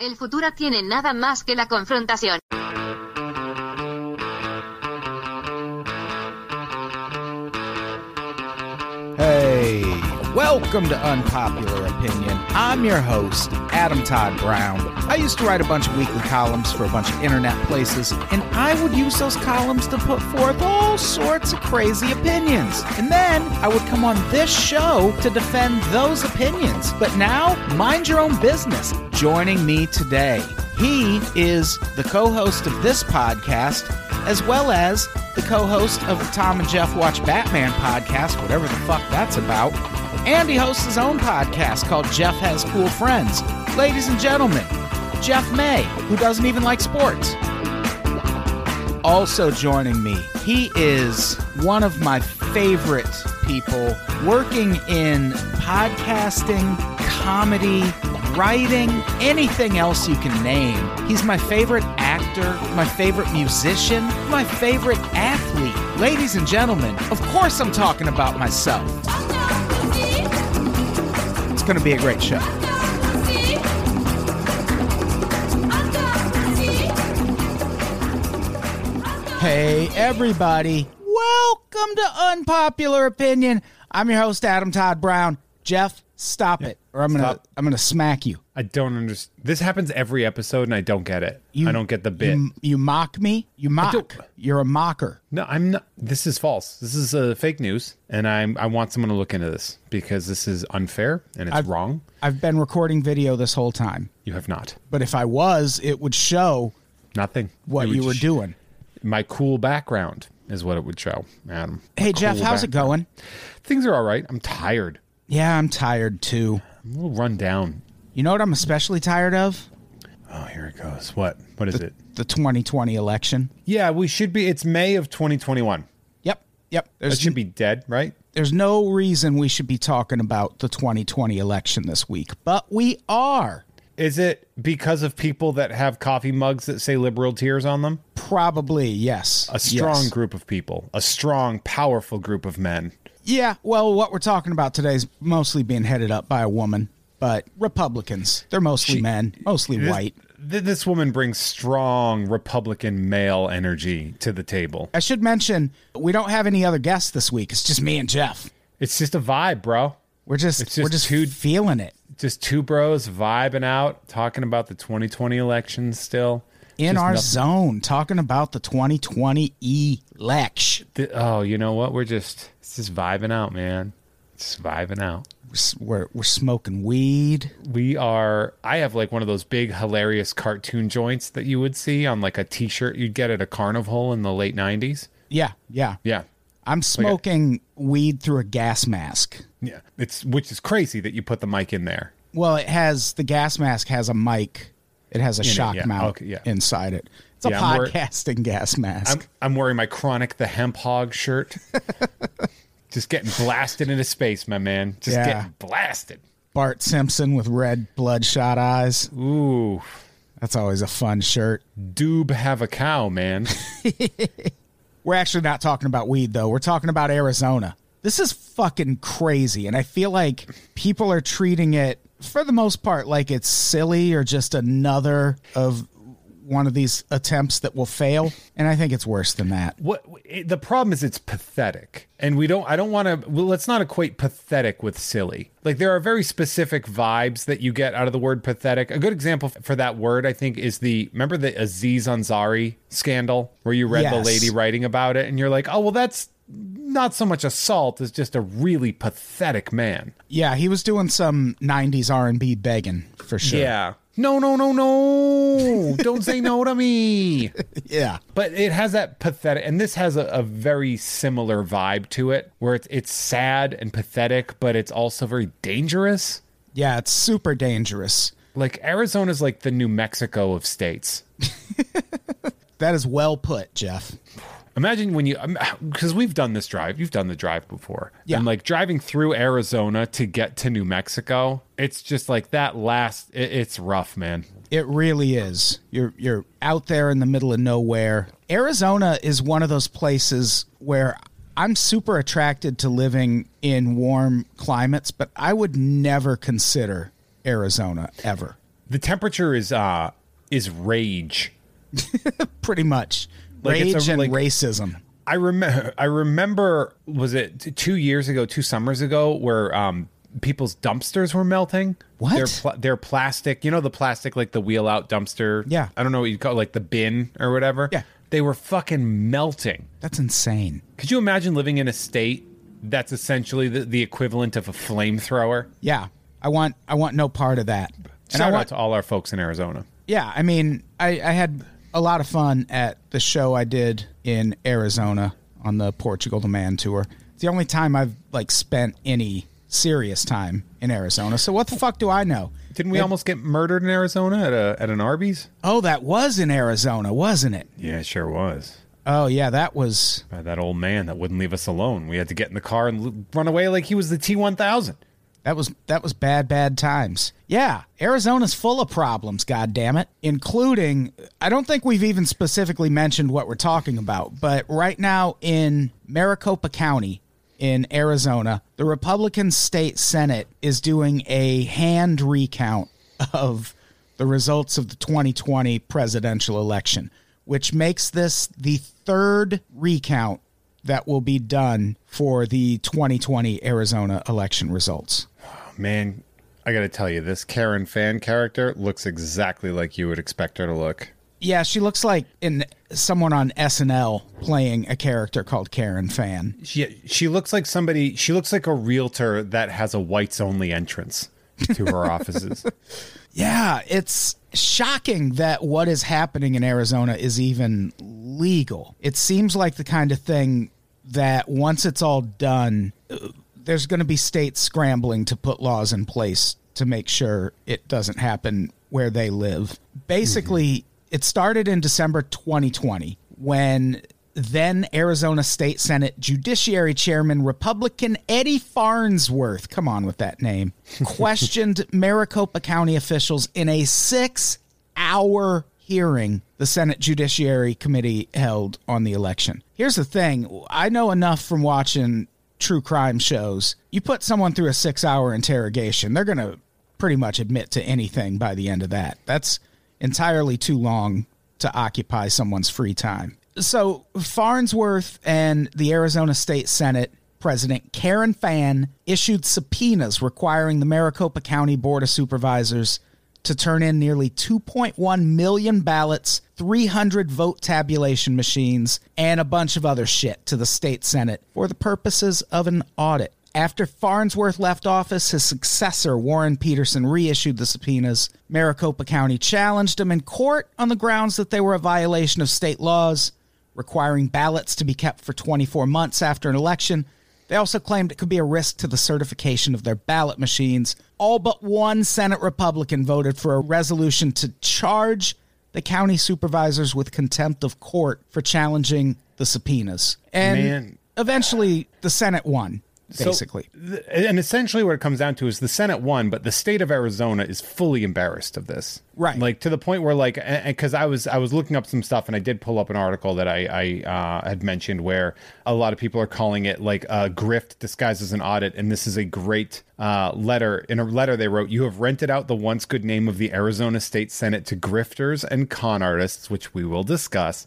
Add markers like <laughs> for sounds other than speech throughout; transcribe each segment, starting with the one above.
El futuro tiene nada más que la confrontación. Welcome to Unpopular Opinion. I'm your host, Adam Todd Brown. I used to write a bunch of weekly columns for a bunch of internet places, and I would use those columns to put forth all sorts of crazy opinions. And then I would come on this show to defend those opinions. But now, mind your own business. Joining me today, he is the co host of this podcast, as well as the co host of the Tom and Jeff Watch Batman podcast, whatever the fuck that's about. And he hosts his own podcast called Jeff Has Cool Friends. Ladies and gentlemen, Jeff May, who doesn't even like sports. Also joining me, he is one of my favorite people working in podcasting, comedy, writing, anything else you can name. He's my favorite actor, my favorite musician, my favorite athlete. Ladies and gentlemen, of course I'm talking about myself. Going to be a great show. Hey, everybody. Welcome to Unpopular Opinion. I'm your host, Adam Todd Brown. Jeff, stop it, or I'm gonna Stop. I'm gonna smack you. I don't understand. This happens every episode, and I don't get it. You- I don't get the bit. You, you mock me. You mock. You're a mocker. no, I'm not. This is false. This is uh, fake news, and I'm. I want someone to look into this because this is unfair and it's I've- wrong. I've been recording video this whole time, You have not. but if I was, it would show Nothing. what you were doing. My cool background is what it would show, Adam. Hey My Jeff, cool how's it going? Things are all right. I'm tired. Yeah, I'm tired too. I'm a little run down. You know what I'm especially tired of? Oh, here it goes. What? What is it? The 2020 election. Yeah, we should be. It's May of 2021. Yep, yep. There's should be dead, right? there's no reason we should be talking about the 2020 election this week, but we are. Is it because of people that have coffee mugs that say liberal tears on them? Probably, yes. A strong Yes. group of people, a strong, powerful group of men. Yeah, well, what we're talking about today is mostly being headed up by a woman, but Republicans, they're mostly men, mostly This, white. this woman brings strong Republican male energy to the table. I should mention we don't have any other guests this week. It's just me and Jeff. It's just a vibe, bro. We're just, just we're just two- feeling it Just two bros vibing out, talking about the 2020 election still. In Just our nothing- zone, talking about the 2020 election. Th- Oh, you know what? We're just it's just vibing out, man. Just vibing out. We're, we're, smoking weed. We are. I have like one of those big, hilarious cartoon joints that you would see on like a T-shirt you'd get at a carnival in the late '90s. Yeah, yeah. Yeah, I'm smoking weed through a gas mask. yeah. It's which is crazy that you put the mic in there. Well, it has the gas mask has a mic. It has a it, shock yeah. mount Okay, yeah. inside it. It's a Yeah, I'm podcasting gas mask. I'm I'm wearing my chronic the hemp hog shirt. <laughs> Just getting blasted into space, my man. Just getting blasted. Bart Simpson with red bloodshot eyes. Ooh, That's always a fun shirt. doob have a cow, man. <laughs> We're actually not talking about weed though. We're talking about Arizona. This is fucking crazy and I feel like people are treating it for the most part like it's silly or just another of one of these attempts that will fail. And I think it's worse than that. what the problem is it's pathetic. And we don't i don't want to well, let's not equate pathetic with silly. Like there are very specific vibes that you get out of the word pathetic. A good example for that word i think is the remember the aziz ansari scandal where you read the lady writing about it and you're like oh well that's not so much assault as just a really pathetic man Yeah, he was doing some 90s R&B begging for sure. yeah no no no no don't say no to me <laughs> Yeah. But it has that pathetic, and this has a, a very similar vibe to it, where it's it's sad and pathetic, but it's also very dangerous. Yeah, it's super dangerous. Like Arizona's like the New Mexico of states. <laughs> That is well put, Jeff. <laughs> Imagine when you, because we've done this drive, you've done the drive before, Yeah. and like driving through Arizona to get to New Mexico, it's just like that last. It, it's rough, man. It really is. You're you're out there in the middle of nowhere. Arizona is one of those places where I'm super attracted to living in warm climates, but I would never consider Arizona ever. The temperature is uh is rage. <laughs> Pretty much. Like, Rage a- and like- racism. I remember. I remember. Was it two years ago, two summers ago, where um, people's dumpsters were melting? What? They're, pl- they're plastic. You know the plastic, like the wheel out dumpster. Yeah. I don't know what you call it, like the bin or whatever. Yeah. They were fucking melting. That's insane. Could you imagine living in a state that's essentially the, the equivalent of a flamethrower? Yeah. I want I want no part of that. And I Shout want out to all our folks in Arizona. Yeah, I mean, I, I had a lot of fun at the show I did in Arizona on the Portugal the Man tour. It's the only time I've like spent any serious time in Arizona. So what the fuck do I know? Didn't we almost get murdered in Arizona at a at an Arby's? Oh, that was in Arizona, wasn't it? Yeah, it sure was. Oh yeah, that was By that old man that wouldn't leave us alone. We had to get in the car and l- run away like he was the T one thousand. That was that was bad bad times. Yeah, Arizona's full of problems, god damn it, including I don't think we've even specifically mentioned what we're talking about, but right now in Maricopa County in Arizona, the Republican state Senate is doing a hand recount of the results of the 2020 presidential election, which makes this the third recount that will be done for the 2020 Arizona election results. Man, I got to tell you, this Karen Fann character looks exactly like you would expect her to look. Yeah, she looks like in someone on SNL playing a character called Karen Fann. She she looks like somebody. She looks like a realtor that has a whites only entrance to her <laughs> offices. Yeah, it's shocking that what is happening in Arizona is even legal. It seems like the kind of thing that once it's all done, there's going to be states scrambling to put laws in place to make sure it doesn't happen where they live. Basically, mm-hmm. it started in December 2020 when then Arizona State Senate Judiciary Chairman Republican Eddie Farnsworth, come on with that name, <laughs> questioned Maricopa County officials in a six hour hearing the Senate Judiciary Committee held on the election. Here's the thing I know enough from watching true crime shows. You put someone through a six hour interrogation, they're going to pretty much admit to anything by the end of that. That's entirely too long to occupy someone's free time. So, Farnsworth and the Arizona State Senate President Karen Fann issued subpoenas requiring the Maricopa County Board of Supervisors to turn in nearly 2.1 million ballots, 300 vote tabulation machines, and a bunch of other shit to the state Senate for the purposes of an audit. After Farnsworth left office, his successor, Warren Peterson, reissued the subpoenas. Maricopa County challenged him in court on the grounds that they were a violation of state laws, requiring ballots to be kept for 24 months after an election. They also claimed it could be a risk to the certification of their ballot machines. All but one Senate Republican voted for a resolution to charge the county supervisors with contempt of court for challenging the subpoenas. And Man. eventually the Senate won, basically. th- and essentially, what it comes down to is the Senate won, but the state of Arizona is fully embarrassed of this, Right. Like to the point where, like, because I was I was looking up some stuff, and I did pull up an article that I I uh, had mentioned where a lot of people are calling it like a grift disguised as an audit, and this is a great uh, letter. In a letter they wrote, "You have rented out the once good name of the Arizona State Senate to grifters and con artists, which we will discuss."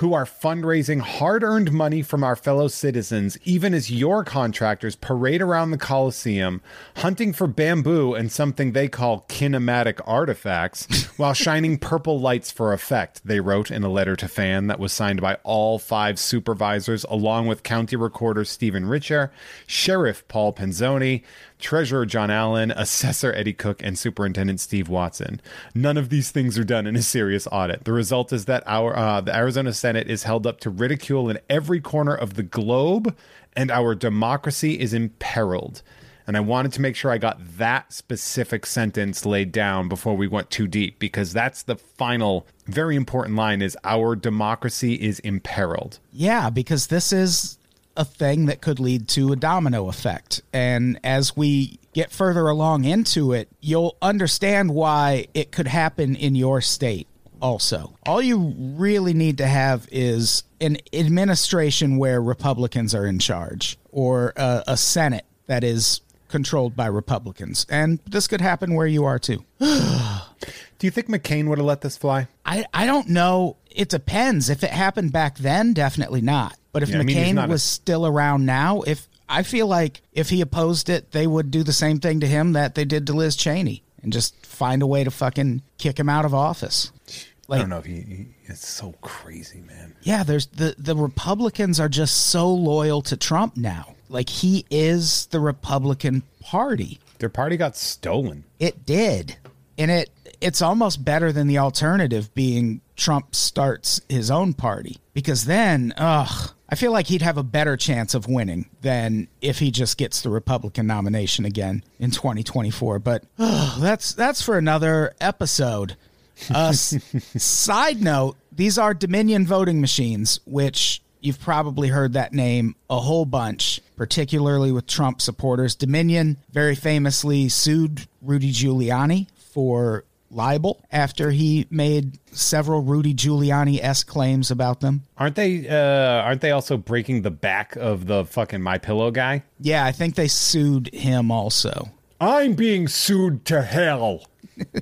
who are fundraising hard earned money from our fellow citizens, even as your contractors parade around the Coliseum, hunting for bamboo and something they call kinematic artifacts, <laughs> while shining purple lights for effect, they wrote in a letter to Fann that was signed by all five supervisors, along with County Recorder Stephen Richer, Sheriff Paul Penzone, Treasurer John Allen, Assessor Eddie Cook, and Superintendent Steve Watson. None of these things are done in a serious audit. The result is that our uh, the Arizona Senate is held up to ridicule in every corner of the globe, and our democracy is imperiled. And I wanted to make sure I got that specific sentence laid down before we went too deep, because that's the final, very important line: is our democracy is imperiled. Yeah, because this is a thing that could lead to a domino effect. And as we get further along into it, you'll understand why it could happen in your state also. All you really need to have is an administration where Republicans are in charge or a, a Senate that is controlled by Republicans. And this could happen where you are too. <sighs> Do you think McCain would have let this fly? I, I don't know. It depends. If it happened back then, definitely not. But if Yeah, I mean, McCain a- was still around now, if I feel like if he opposed it, they would do the same thing to him that they did to Liz Cheney and just find a way to fucking kick him out of office. Like, I don't know if he, he it's so crazy, man. Yeah, there's the the Republicans are just so loyal to Trump now. Like he is the Republican Party. Their party got stolen. It did. And it it's almost better than the alternative being Trump starts his own party because then ugh I feel like he'd have a better chance of winning than if he just gets the Republican nomination again in 2024. But ugh, that's that's for another episode. Uh, <laughs> side note: These are Dominion voting machines, which you've probably heard that name a whole bunch, particularly with Trump supporters. Dominion very famously sued Rudy Giuliani for libel after he made several Rudy Giuliani s claims about them. Aren't they uh aren't they also breaking the back of the fucking my pillow guy? Yeah, I think they sued him also. I'm being sued to hell. <laughs>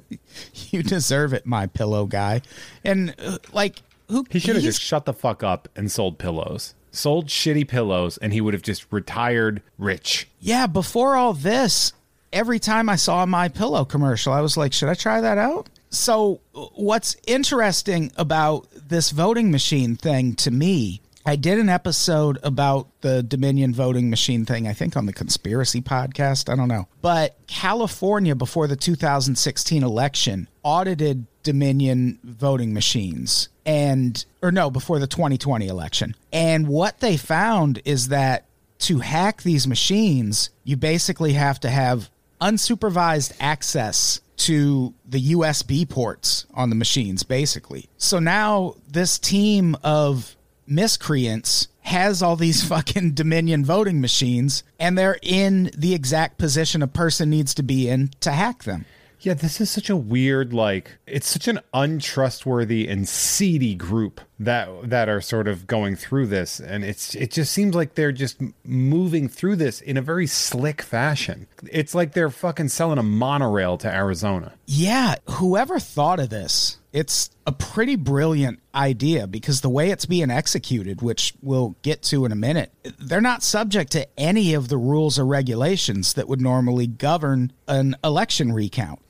You deserve it, my pillow guy. And uh, like who He should have just shut the fuck up and sold pillows. Sold shitty pillows and he would have just retired rich. Yeah, before all this, every time I saw My Pillow commercial, I was like, should I try that out? So, what's interesting about this voting machine thing to me, I did an episode about the Dominion voting machine thing, I think on the Conspiracy podcast. I don't know. But California, before the 2016 election, audited Dominion voting machines and, or no, before the 2020 election. And what they found is that to hack these machines, you basically have to have unsupervised access to the USB ports on the machines, basically. So now this team of miscreants has all these <laughs> fucking Dominion voting machines, and they're in the exact position a person needs to be in to hack them. Yeah, this is such a weird like it's such an untrustworthy and seedy group that that are sort of going through this and it's it just seems like they're just moving through this in a very slick fashion. It's like they're fucking selling a monorail to Arizona. Yeah, whoever thought of this, it's a pretty brilliant idea because the way it's being executed, which we'll get to in a minute, they're not subject to any of the rules or regulations that would normally govern an election recount.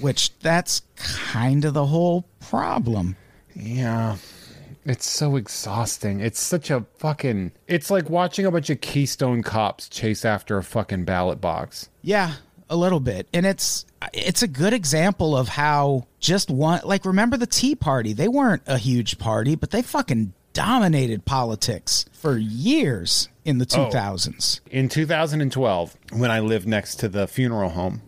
Which that's kind of the whole problem. Yeah. It's so exhausting. It's such a fucking it's like watching a bunch of Keystone cops chase after a fucking ballot box. Yeah, a little bit. And it's it's a good example of how just one like remember the Tea Party? They weren't a huge party, but they fucking dominated politics for years in the 2000s. In 2012, when I lived next to the funeral home,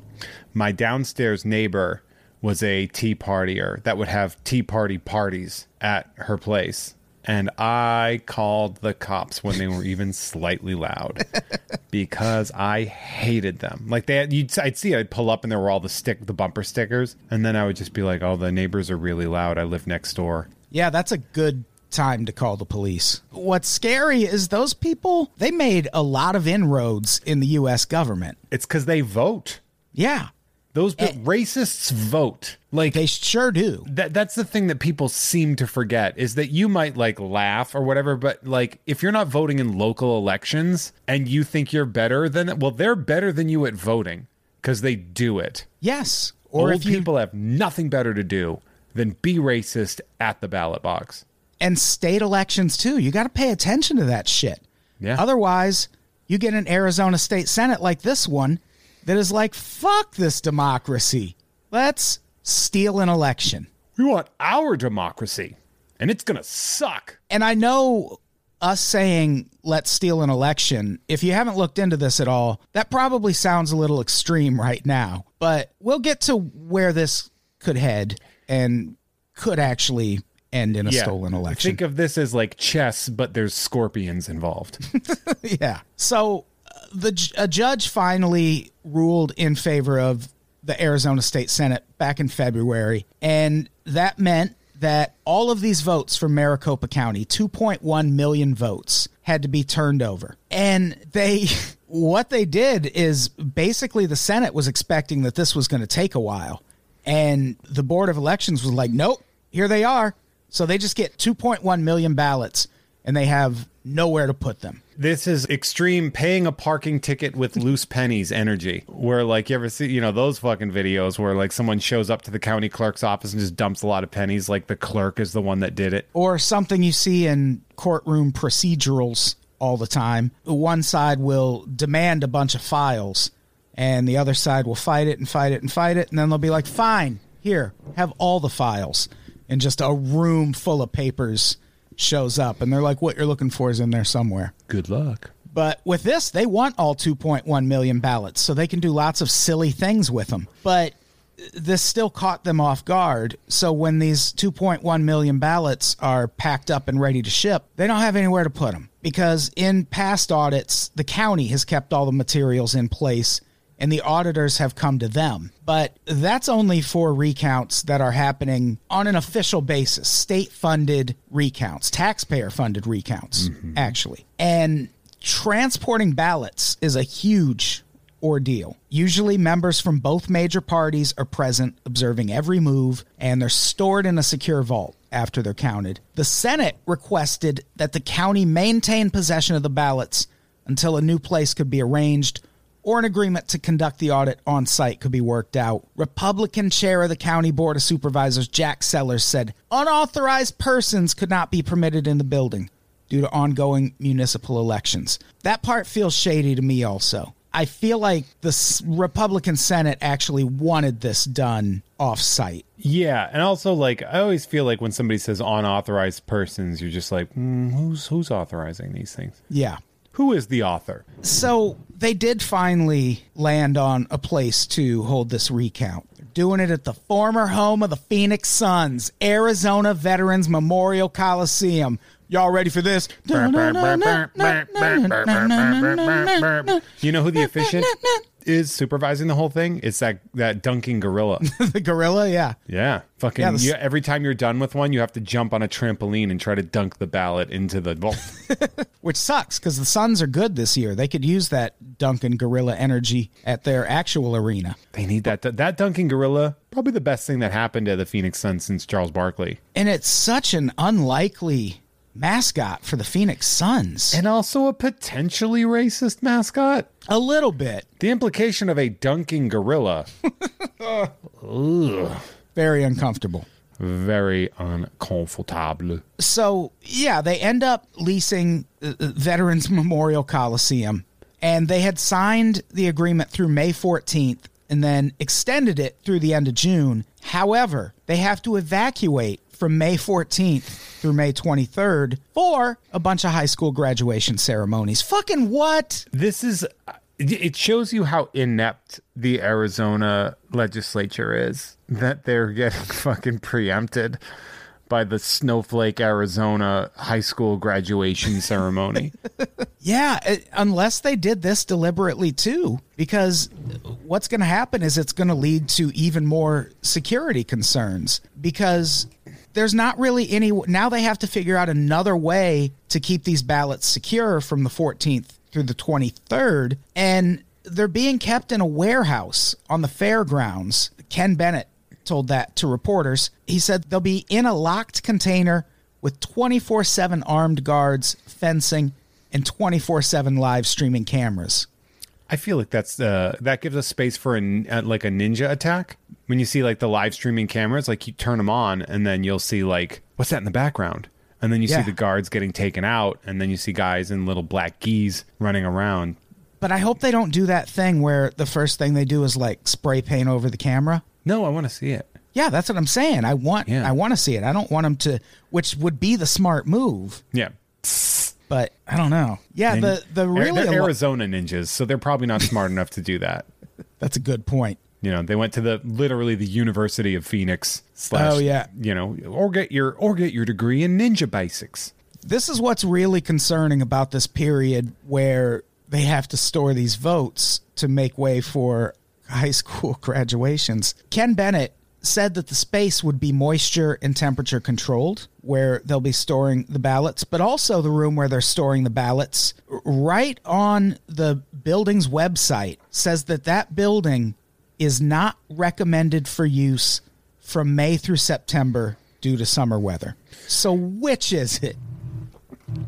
my downstairs neighbor was a tea partier that would have tea party parties at her place. And I called the cops when they were even slightly loud <laughs> because I hated them. Like they, had, you'd, I'd see, I'd pull up and there were all the stick, the bumper stickers, and then I would just be like, "Oh, the neighbors are really loud. I live next door." Yeah, that's a good time to call the police. What's scary is those people, they made a lot of inroads in the US government. It's because they vote. Yeah, Those eh, racists vote. Like they sure do. that that's the thing that people seem to forget is that you might like laugh or whatever but like if you're not voting in local elections and you think you're better than well they're better than you at voting because they do it Yes. Or old you people have nothing better to do than be racist at the ballot box and state elections too. You got to pay attention to that shit. Yeah. Otherwise, you get an Arizona State Senate like this one that is like, fuck this democracy. Let's steal an election. we want our democracy and it's gonna suck And I know us saying let's steal an election, if you haven't looked into this at all, that probably sounds a little extreme right now. But we'll get to where this could head and could actually end in a stolen election. think of this as like chess but there's scorpions involved <laughs> yeah. So the a judge finally ruled in favor of the Arizona State Senate back in February, and that meant that all of these votes from Maricopa County, 2.1 million votes, had to be turned over. And they <laughs> what they did is basically the Senate was expecting that this was going to take a while. And the Board of Elections was like, nope, here they are. So they just get 2.1 million ballots and they have nowhere to put them. This is extreme paying a parking ticket with loose pennies energy. Where like you ever see, you know, those fucking videos where like someone shows up to the county clerk's office and just dumps a lot of pennies, like the clerk is the one that did it. Or something you see in courtroom procedurals all the time. One side will demand a bunch of files and the other side will fight it and fight it and fight it. And then they'll be like, fine, here, have all the files. And just a room full of papers shows up. And they're like, what you're looking for is in there somewhere. Good luck. But with this, they want all 2.1 million ballots so they can do lots of silly things with them. But this still caught them off guard. So when these 2.1 million ballots are packed up and ready to ship, they don't have anywhere to put them because in past audits, the county has kept all the materials in place and the auditors have come to them. But that's only for recounts that are happening on an official basis, state funded recounts, taxpayer funded recounts, mm-hmm. actually. And transporting ballots is a huge ordeal. Usually, members from both major parties are present, observing every move, and they're stored in a secure vault after they're counted. The Senate requested that the county maintain possession of the ballots until a new place could be arranged or an agreement to conduct the audit on site could be worked out. Republican chair of the county board of supervisors, Jack Sellers, said unauthorized persons could not be permitted in the building due to ongoing municipal elections. That part feels shady to me also. I feel like the Republican Senate actually wanted this done off site. Yeah, and also like I always feel like when somebody says unauthorized persons, you're just like, mm, who's who's authorizing these things? Yeah. Who is the author? So they did finally land on a place to hold this recount. They're doing it at the former home of the Phoenix Suns, Arizona Veterans Memorial Coliseum. Y'all ready for this? You know who the officiant is supervising the whole thing? It's that that dunking gorilla. <laughs> the gorilla, yeah. Yeah, fucking. Yeah, the you, every time you're done with one, you have to jump on a trampoline and try to dunk the ballot into the vault. <laughs> Which sucks because the Suns are good this year. They could use that Duncan gorilla energy at their actual arena. they need that that dunking gorilla. Probably the best thing that happened to the Phoenix Suns since Charles Barkley. And it's such an unlikely mascot for the Phoenix Suns. And also a potentially racist mascot. A little bit. The implication of a dunking gorilla. <laughs> Ugh. Very uncomfortable. Very uncomfortable. So, yeah, they end up leasing uh, uh, Veterans Memorial Coliseum, and they had signed the agreement through May 14th and then extended it through the end of June. However, they have to evacuate from May 14th through May 23rd for a bunch of high school graduation ceremonies. Fucking what? This is. Uh, it shows you how inept the Arizona legislature is that they're <laughs> getting fucking preempted by the Snowflake, Arizona high school graduation <laughs> ceremony. Yeah, it- unless they did this deliberately too, because what's going to happen is it's going to lead to even more security concerns because there's not really any. Now they have to figure out another way to keep these ballots secure from the 14th through the 23rd, and they're being kept in a warehouse on the fairgrounds. Ken Bennett told that to reporters. He said they'll be in a locked container with 24 7 armed guards, fencing, and 24 7 live streaming cameras. I feel like that's uh, that gives us space for a, uh, like a ninja attack. When you see like the live streaming cameras, like you turn them on, and then you'll see like what's that in the background, and then you Yeah. see the guards getting taken out, and then you see guys in little black geese running around. But I hope they don't do that thing where the first thing they do is like spray paint over the camera. No, I want to see it. Yeah, that's what I'm saying. I want Yeah. I want to see it. I don't want them to which would be the smart move, Yeah, but I don't know. Yeah, the the really they're Arizona ninjas, so they're probably not smart enough to do that. That's a good point. You know, they went to the literally the University of Phoenix. Slash, Oh, yeah. you know, or get your or get your degree in ninja basics. This is what's really concerning about this period where they have to store these votes to make way for high school <laughs> graduations. Ken Bennett said that the space would be moisture and temperature controlled, where they'll be storing the ballots, but also the room where they're storing the ballots, right on the building's website, says that that building is not recommended for use from May through September due to summer weather. So, which is it?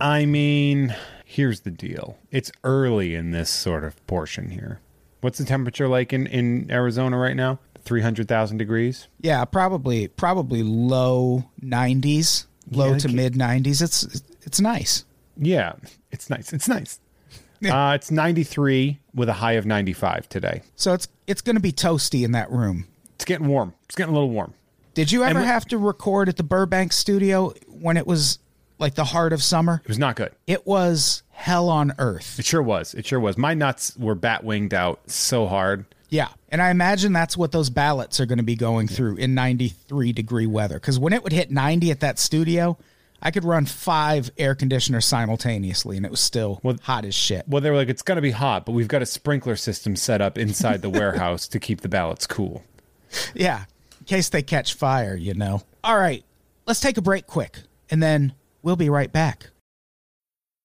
I mean, here's the deal. It's early in this sort of portion here. What's the temperature like in, in Arizona right now? 300,000 degrees? Yeah, probably probably low 90s, low Yeah, to mid 90s. It's it's nice. Yeah, it's nice. It's nice. Uh, it's 93 with a high of 95 today. So it's it's going to be toasty in that room. It's getting warm. It's getting a little warm. Did you ever wh- have to record at the Burbank studio when it was like the heart of summer? It was not good. It was hell on earth. It sure was. It sure was. My nuts were bat winged out so hard. Yeah. And I imagine that's what those ballots are going to be going through in 93 degree weather. Because when it would hit 90 at that studio, I could run five air conditioners simultaneously and it was still hot as shit. Well, they were like, it's going to be hot, but we've got a sprinkler system set up inside the warehouse to keep the ballots cool. <laughs> Yeah. In case they catch fire, you know. All right. Let's take a break quick and then we'll be right back.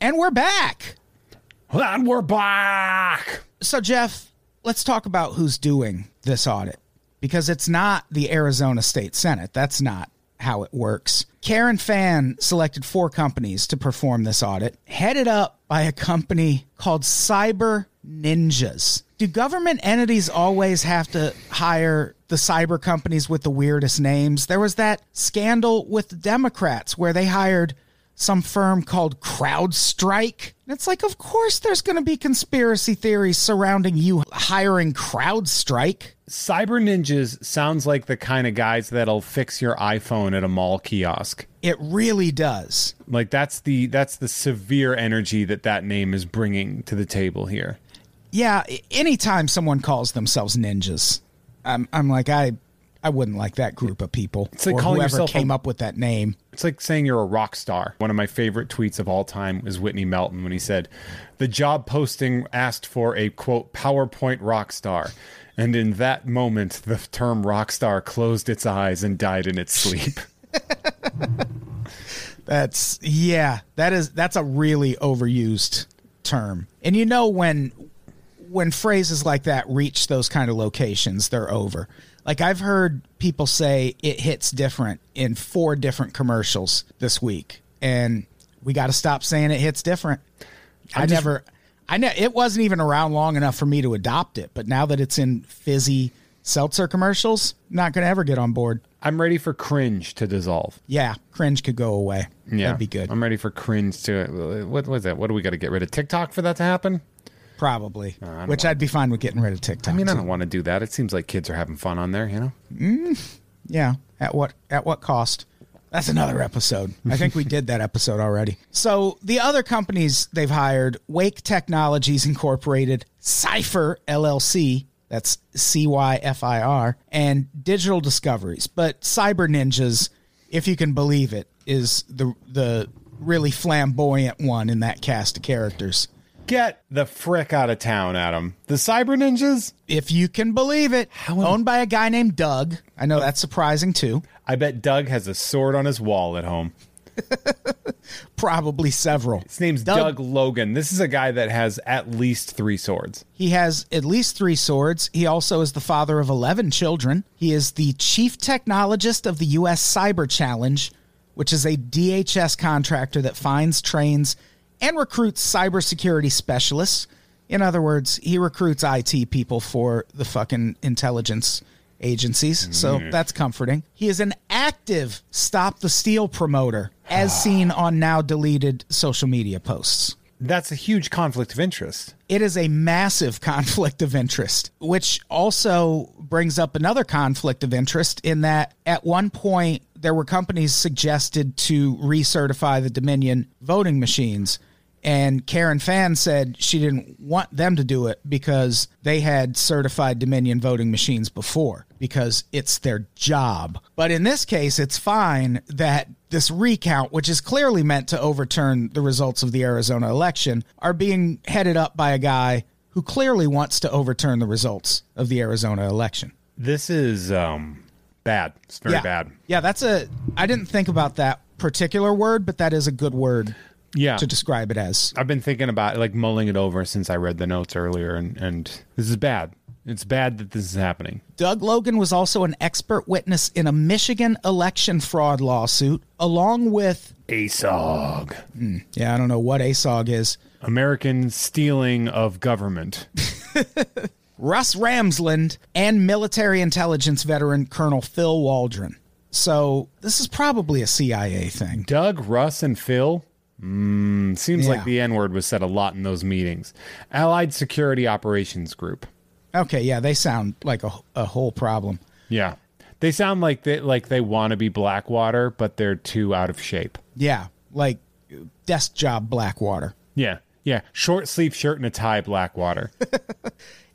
And we're back. And we're back. So, Jeff, let's talk about who's doing this audit because it's not the Arizona State Senate. That's not how it works. Karen Fann selected four companies to perform this audit, headed up by a company called Cyber Ninjas. Do government entities always have to hire the cyber companies with the weirdest names? There was that scandal with the Democrats where they hired some firm called CrowdStrike. And it's like, of course, there's going to be conspiracy theories surrounding you hiring CrowdStrike. Cyber ninjas sounds like the kind of guys that'll fix your iPhone at a mall kiosk. It really does. Like that's the that's the severe energy that that name is bringing to the table here. Yeah, anytime someone calls themselves ninjas, I'm, I'm like, I, I wouldn't like that group of people It's like calling whoever yourself a- came up with that name. It's like saying you're a rock star. One of my favorite tweets of all time is Whitney Melton when he said, "The job posting asked for a quote PowerPoint rock star." And in that moment, the term rock star closed its eyes and died in its sleep. <laughs> <laughs> That's yeah, that is that's a really overused term. And you know when when phrases like that reach those kind of locations, they're over. Like I've heard people say it hits different in four different commercials this week, and we got to stop saying it hits different. I just- never, I know it wasn't even around long enough for me to adopt it, but now that it's in fizzy seltzer commercials, not going to ever get on board. I'm ready for cringe to dissolve. Yeah, cringe could go away. Yeah, That'd be good. I'm ready for cringe to. What was that? What do we got to get rid of TikTok for that to happen? Probably. Which I'd be fine with getting rid of TikTok. I mean, I don't want to do that. It seems like kids are having fun on there. You know. Mm, yeah. At what at what cost? That's another episode. I think we did that episode already. So the other companies they've hired, Wake Technologies Incorporated, CyFIR LLC, that's C Y F I R, and Digital Discoveries. But Cyber Ninjas, if you can believe it, is the the really flamboyant one in that cast of characters. Get the frick out of town, Adam. The cyber ninjas. If you can believe it, owned by a guy named Doug. I know that's surprising too. I bet Doug has a sword on his wall at home. <laughs> Probably several. His name's Doug, Logan. This is a guy that has at least three swords. He has at least three swords. He also is the father of 11 children. He is the chief technologist of the U.S. Cyber Challenge, which is a DHS contractor that finds, trains, and recruits cybersecurity specialists. In other words, he recruits IT people for the fucking intelligence agencies. Mm-hmm. So that's comforting. He is an active Stop the Steal promoter, as ah. seen on now deleted social media posts. That's a huge conflict of interest. It is a massive <laughs> conflict of interest, which also brings up another conflict of interest in that at one point there were companies suggested to recertify the Dominion voting machines. And Karen Fann said she didn't want them to do it because they had certified Dominion voting machines before, because it's their job. But in this case, it's fine that this recount, which is clearly meant to overturn the results of the Arizona election, are being headed up by a guy who clearly wants to overturn the results of the Arizona election. This is um bad. It's very yeah. bad. Yeah, that's a. I didn't think about that particular word, but that is a good word Yeah. to describe it as. I've been thinking about like mulling it over since I read the notes earlier and and this is bad. It's bad that this is happening. Doug Logan was also an expert witness in a Michigan election fraud lawsuit, along with. ASOG. Hmm. Yeah, I don't know what ASOG is. American stealing of government. <laughs> Russ Ramsland and military intelligence veteran Colonel Phil Waldron. So this is probably a CIA thing. Doug, Russ, and Phil. Mm, seems Yeah. like the N word was said a lot in those meetings. Allied Security Operations Group. Okay, yeah, they sound like a, a whole problem. Yeah, they sound like they like they want to be Blackwater, but they're too out of shape. Yeah, like desk job Blackwater. Yeah, yeah, short sleeve shirt and a tie, Blackwater. <laughs>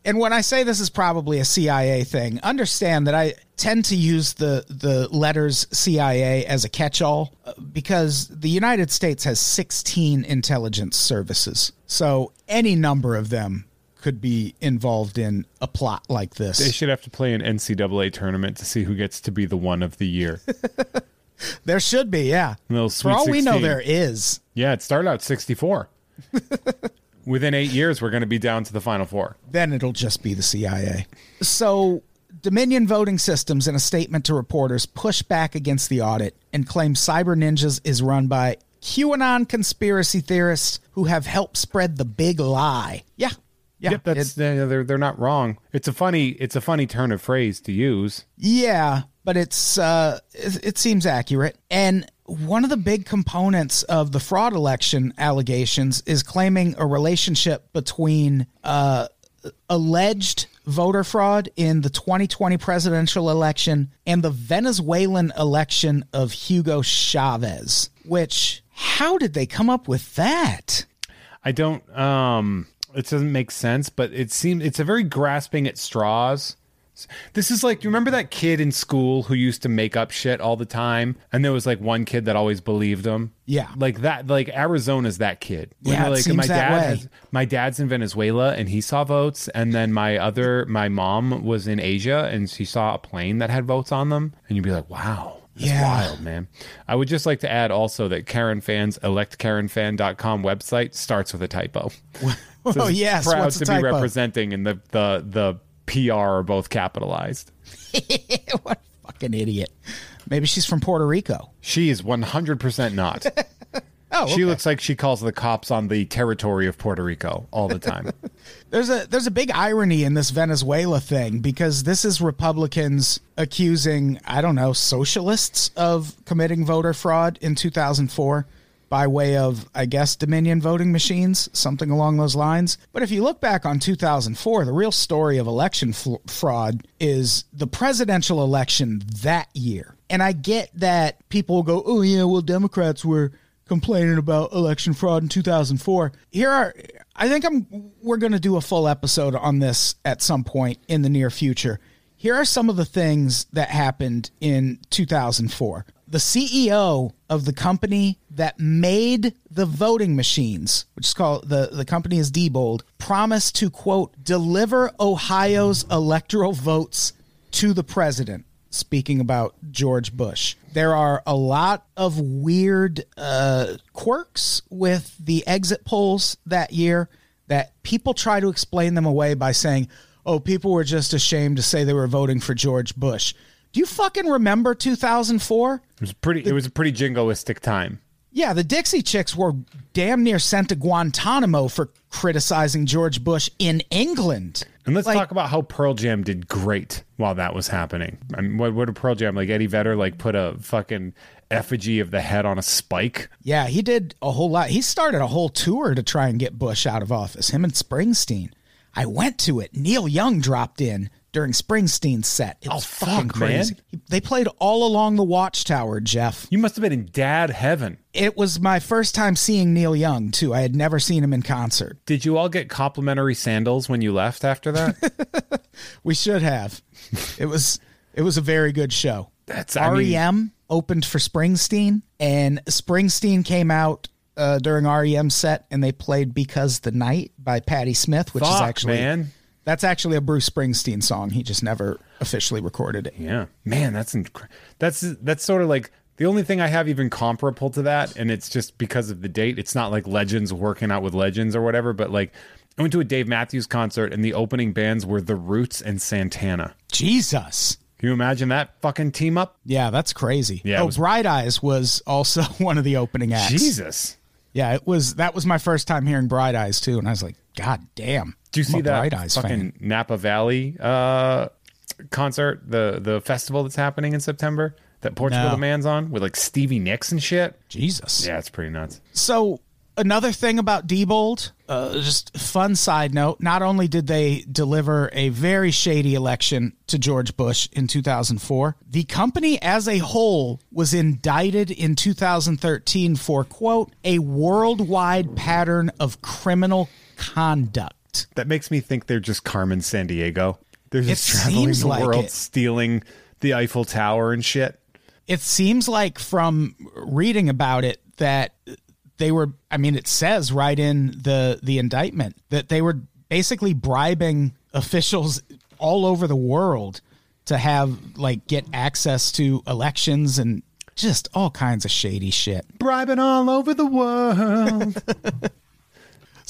And when I say this is probably a CIA thing, understand that I tend to use the the letters CIA as a catch-all uh, because the United States has 16 intelligence services. So any number of them could be involved in a plot like this. they should have to play an NCAA tournament to see who gets to be the one of the year. <laughs> There should be, yeah. For all we know there is. Yeah, it started out 64. <laughs> Within eight years, we're going to be down to the final four. then it'll just be the CIA. So, Dominion Voting Systems, in a statement to reporters, push back against the audit and claim Cyber Ninjas is run by QAnon conspiracy theorists who have helped spread the big lie. Yeah. Yeah. Yep, that's they're- they're not wrong. It's a funny it's a funny turn of phrase to use. yeah, but it's uh it, it seems accurate. And one of the big components of the fraud election allegations is claiming a relationship between uh alleged voter fraud in the 2020 presidential election and the Venezuelan election of Hugo Chavez, which how did they come up with that? I don't um it doesn't make sense, but it seems it's a very grasping at straws. This is like you remember that kid in school who used to make up shit all the time and there was like one kid that always believed him. Yeah. Like that like Arizona's that kid. When Yeah, like seems my that dad way. has my dad's in Venezuela and he saw votes and then my other my mom was in Asia and she saw a plane that had votes on them and you'd be like, "Wow." That's Yeah. wild, man. I would just like to add also that Karen Fann's electkarenfan.com website starts with a typo. <laughs> Oh yes, proud what's to the be representing and the the the PR are both capitalized. <laughs> what a fucking idiot. Maybe she's from Puerto Rico. She is 100% not. <laughs> Oh, She okay. looks like she calls the cops on the territory of Puerto Rico all the time. <laughs> There's a there's a big irony in this Venezuela thing because this is Republicans accusing I don't know socialists of committing voter fraud in 2004 by way of I guess Dominion voting machines, something along those lines. But if you look back on 2004, the real story of election fraud is the presidential election that year. And I get that people go, "Oh yeah, well Democrats were complaining about election fraud in 2004. Here are I think I'm we're going to do a full episode on this at some point in the near future. Here are some of the things that happened in 2004. The CEO of the company that made the voting machines, which is called the the company is Diebold, promised to quote deliver Ohio's electoral votes to the president speaking about George Bush. There are a lot of weird uh, quirks with the exit polls that year that people try to explain them away by saying, oh, people were just ashamed to say they were voting for George Bush. Do you fucking remember 2004? It was pretty it was a pretty jingoistic time. Yeah, the Dixie Chicks were damn near sent to Guantanamo for criticizing George Bush in England. And let's Like- talk about how Pearl Jam did great while that was happening. I mean, what, what did Pearl Jam like? Eddie Vedder like put a fucking effigy of the head on a spike. Yeah, he did a whole lot. He started a whole tour to try and get Bush out of office, him and Springsteen. I went to it. Neil Young dropped in during Springsteen's set. It was fuck, fucking crazy. man. They played all along the Watchtower, Jeff. You must have been in dad heaven. It was my first time seeing Neil Young, too. I had never seen him in concert. Did you all get complimentary sandals when you left after that? <laughs> We should have. it was it was a very good show. That's I mean, REM opened for Springsteen, and Springsteen came out uh, during REM's set, and they played "Because the Night" by Patti Smith, which is actually man. That's actually a Bruce Springsteen song. He just never officially recorded it. Yeah, man, that's inc- that's that's sort of like the only thing I have even comparable to that, and it's just because of the date. It's not like Legends working out with Legends or whatever, but like I went to a Dave Matthews concert, and the opening bands were The Roots and Santana. Jesus. Can you imagine that fucking team up? Yeah, that's crazy. Yeah, oh, was- Bright Eyes was also <laughs> one of the opening acts. Jesus. Yeah, it was. That was my first time hearing Bright Eyes too, and I was like, God damn. Do you I'm see that fucking fan. Napa Valley uh, concert, the the festival that's happening in September that Portugal No. the Man's on with like Stevie Nicks and shit? Jesus. Yeah, it's pretty nuts. So another thing about Diebold, uh, just fun side note. Not only did they deliver a very shady election to George Bush in 2004, the company as a whole was indicted in 2013 for quote a worldwide pattern of criminal conduct. That makes me think they're just Carmen San Diego. They're just It traveling the like world, it. stealing the Eiffel Tower and shit. It seems like from reading about it that they were I mean it says right in the the indictment that they were basically bribing officials all over the world to have like get access to elections and just all kinds of shady shit. Bribing all over the world. <laughs>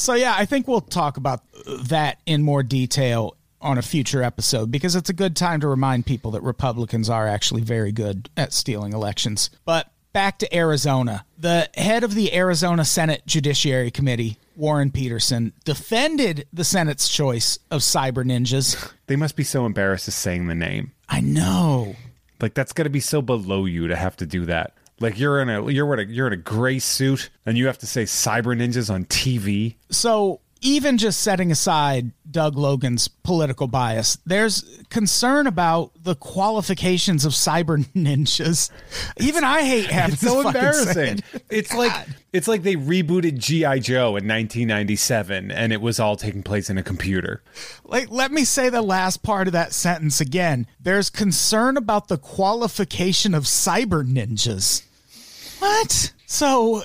So yeah, I think we'll talk about that in more detail on a future episode because it's a good time to remind people that Republicans are actually very good at stealing elections. But back to Arizona. The head of the Arizona Senate Judiciary Committee, Warren Petersen, defended the Senate's choice of cyber ninjas. <laughs> they must be so embarrassed of saying the name. I know. Like that's got to be so below you to have to do that. Like you're in a you're in a you're in a gray suit and you have to say cyber ninjas on TV. So even just setting aside Doug Logan's political bias, there's concern about the qualifications of cyber <laughs> ninjas. Even I hate having It's so to fucking say embarrassing. it. It's like it's like they rebooted GI Joe in 1997 and it was all taking place in a computer. Like, let me say the last part of that sentence again. There's concern about the qualification of cyber ninjas. What? So,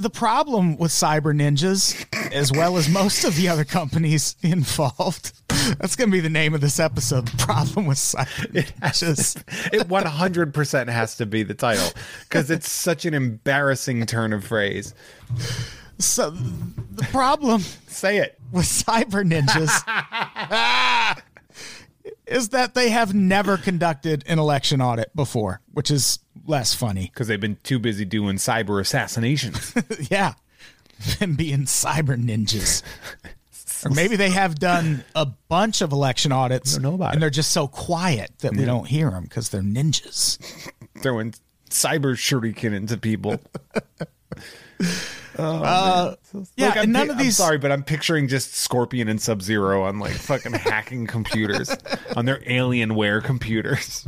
the problem with cyber ninjas, as well as most of the other companies involved, that's going to be the name of this episode. The problem with cyber ninjas. It 100% has to be the title because it's such an embarrassing turn of phrase. So, the problem Say it. with cyber ninjas <laughs> is that they have never conducted an election audit before, which is less funny. Because they've been too busy doing cyber assassinations. <laughs> yeah, than being cyber ninjas. Or maybe they have done a bunch of election audits don't know about and it. they're just so quiet that we don't hear them because they're ninjas. <laughs> Throwing cyber shuriken into people. <laughs> Oh, uh, yeah, Like, I'm none pi- of these. I'm sorry, but I'm picturing just Scorpion and Sub Zero on like fucking hacking computers on their Alienware computers.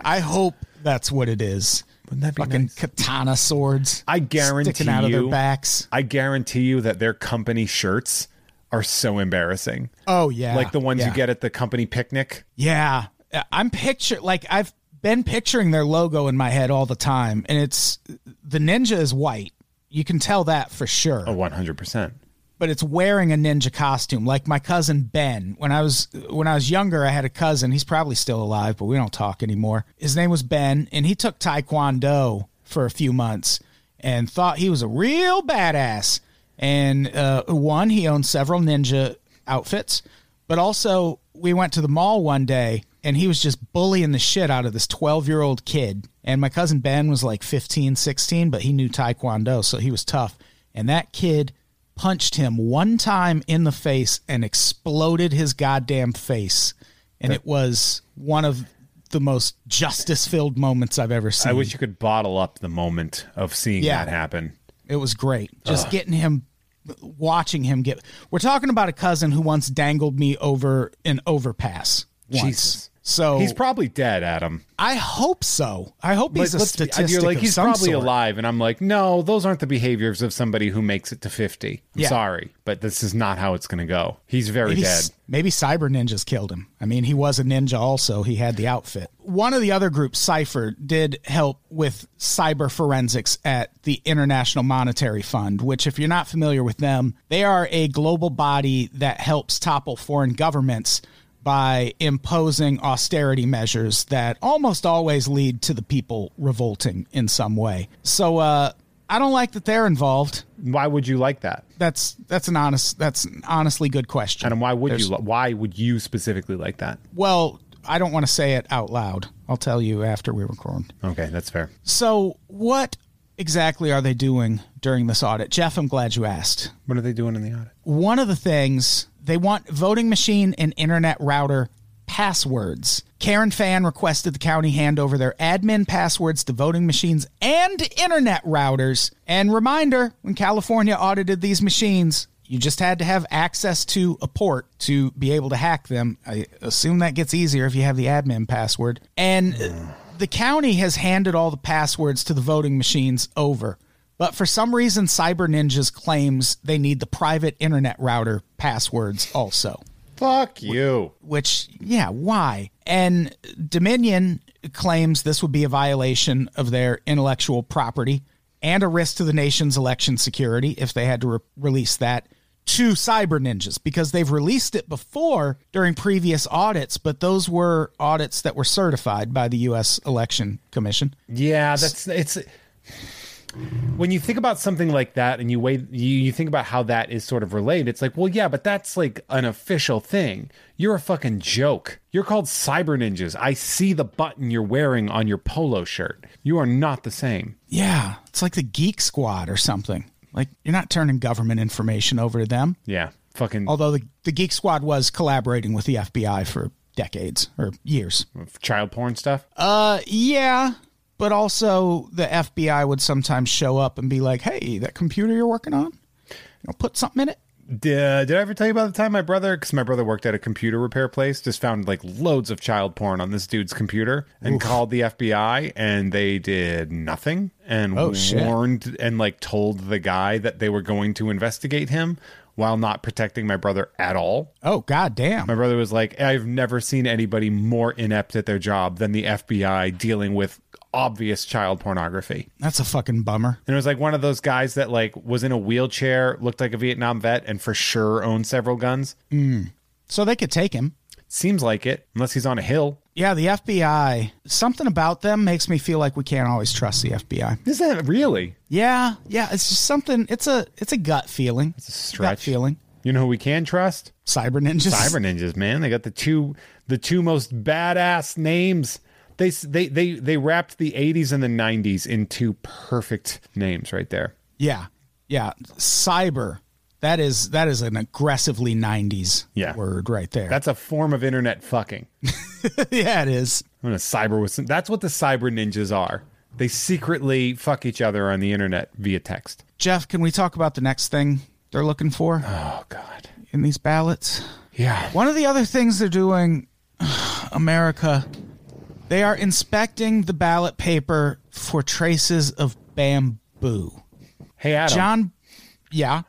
I hope that's what it is. Wouldn't that be Fucking nice? katana swords. I guarantee sticking out of their you- backs. I guarantee you that their company shirts are so embarrassing. Oh yeah, like the ones yeah. you get at the company picnic. Yeah, uh, I'm picture like I've been picturing their logo in my head all the time, and it's the ninja is white. You can tell that for sure. Oh, 100%. But it's wearing a ninja costume like my cousin Ben. When I was when I was younger, I had a cousin. He's probably still alive, but we don't talk anymore. His name was Ben, and he took taekwondo for a few months and thought he was a real badass. And uh, one, he owned several ninja outfits, but also we went to the mall one day and he was just bullying the shit out of this 12 year old kid. And my cousin Ben was like 15, 16, but he knew Taekwondo, so he was tough. And that kid punched him one time in the face and exploded his goddamn face. And it was one of the most justice filled moments I've ever seen. I wish you could bottle up the moment of seeing Yeah. that happen. It was great. Just getting him, watching him get. We're talking about a cousin who once dangled me over an overpass. Once. Jesus. So He's probably dead, Adam. I hope so. I hope he's a statistic. You're like he's probably sort. alive, and I'm like, no, those aren't the behaviors of somebody who makes it to 50. I'm Yeah. sorry, but this is not how it's going to go. He's very Maybe, dead. maybe cyber ninjas killed him. I mean, he was a ninja also. He had the outfit. One of the other groups, CyFIR, did help with cyber forensics at the International Monetary Fund, which, if you're not familiar with them, they are a global body that helps topple foreign governments by imposing austerity measures that almost always lead to the people revolting in some way. So, uh, I don't like that they're involved. Why would you like that? That's that's an honest that's an honestly good question. And why would There's- you? Why would you specifically like that? Well, I don't want to say it out loud. I'll tell you after we record. Okay, that's fair. So, what exactly are they doing during this audit? Jeff, I'm glad you asked. What are they doing in the audit? One of the things they want voting machine and internet router passwords. Karen Fann requested the county hand over their admin passwords to voting machines and internet routers. And reminder when California audited these machines, you just had to have access to a port to be able to hack them. I assume that gets easier if you have the admin password. And the county has handed all the passwords to the voting machines over. But for some reason, Cyber Ninjas claims they need the private internet router passwords also. Fuck you. Which, yeah, why? And Dominion claims this would be a violation of their intellectual property and a risk to the nation's election security if they had to re- release that to Cyber Ninjas because they've released it before during previous audits, but those were audits that were certified by the U.S. Election Commission. Yeah, that's it's. When you think about something like that, and you wait, you, you think about how that is sort of related. It's like, well, yeah, but that's like an official thing. You're a fucking joke. You're called Cyber Ninjas. I see the button you're wearing on your polo shirt. You are not the same. Yeah, it's like the Geek Squad or something. Like you're not turning government information over to them. Yeah, fucking Although the, the Geek Squad was collaborating with the FBI for decades or years. child porn stuff. Uh, yeah, but also the FBI would sometimes show up and be like, "Hey, that computer you're working on, you know, put something in it." Did, uh, did I ever tell you about the time my brother, because my brother worked at a computer repair place, just found like loads of child porn on this dude's computer and called the FBI and they did nothing and Oh, shit. warned and like told the guy that they were going to investigate him while not protecting my brother at all. Oh, god damn. My brother was like, I've never seen anybody more inept at their job than the FBI dealing with obvious child pornography. That's a fucking bummer. And it was like one of those guys that like was in a wheelchair, looked like a Vietnam vet, and for sure owned several guns. Hmm. So they could take him. Seems like it, unless he's on a hill. Yeah, the FBI. Something about them makes me feel like we can't always trust the FBI. Is that really? Yeah, yeah, it's just something. It's a it's a gut feeling. It's a stretch. gut feeling. You know who we can trust? Cyber ninjas. Cyber ninjas, man. They got the two the two most badass names. They they they they wrapped the 80s and the 90s in two perfect names right there. Yeah, yeah. Cyber. That is that is an aggressively '90s Yeah. word right there. That's a form of internet fucking. <laughs> yeah, it is. I'm gonna cyber with some, that's what the cyber ninjas are. They secretly fuck each other on the internet via text. Jeff, can we talk about the next thing they're looking for Oh god. in these ballots? Yeah. One of the other things they're doing, <sighs> America, they are inspecting the ballot paper for traces of bamboo. Hey Adam, John, yeah,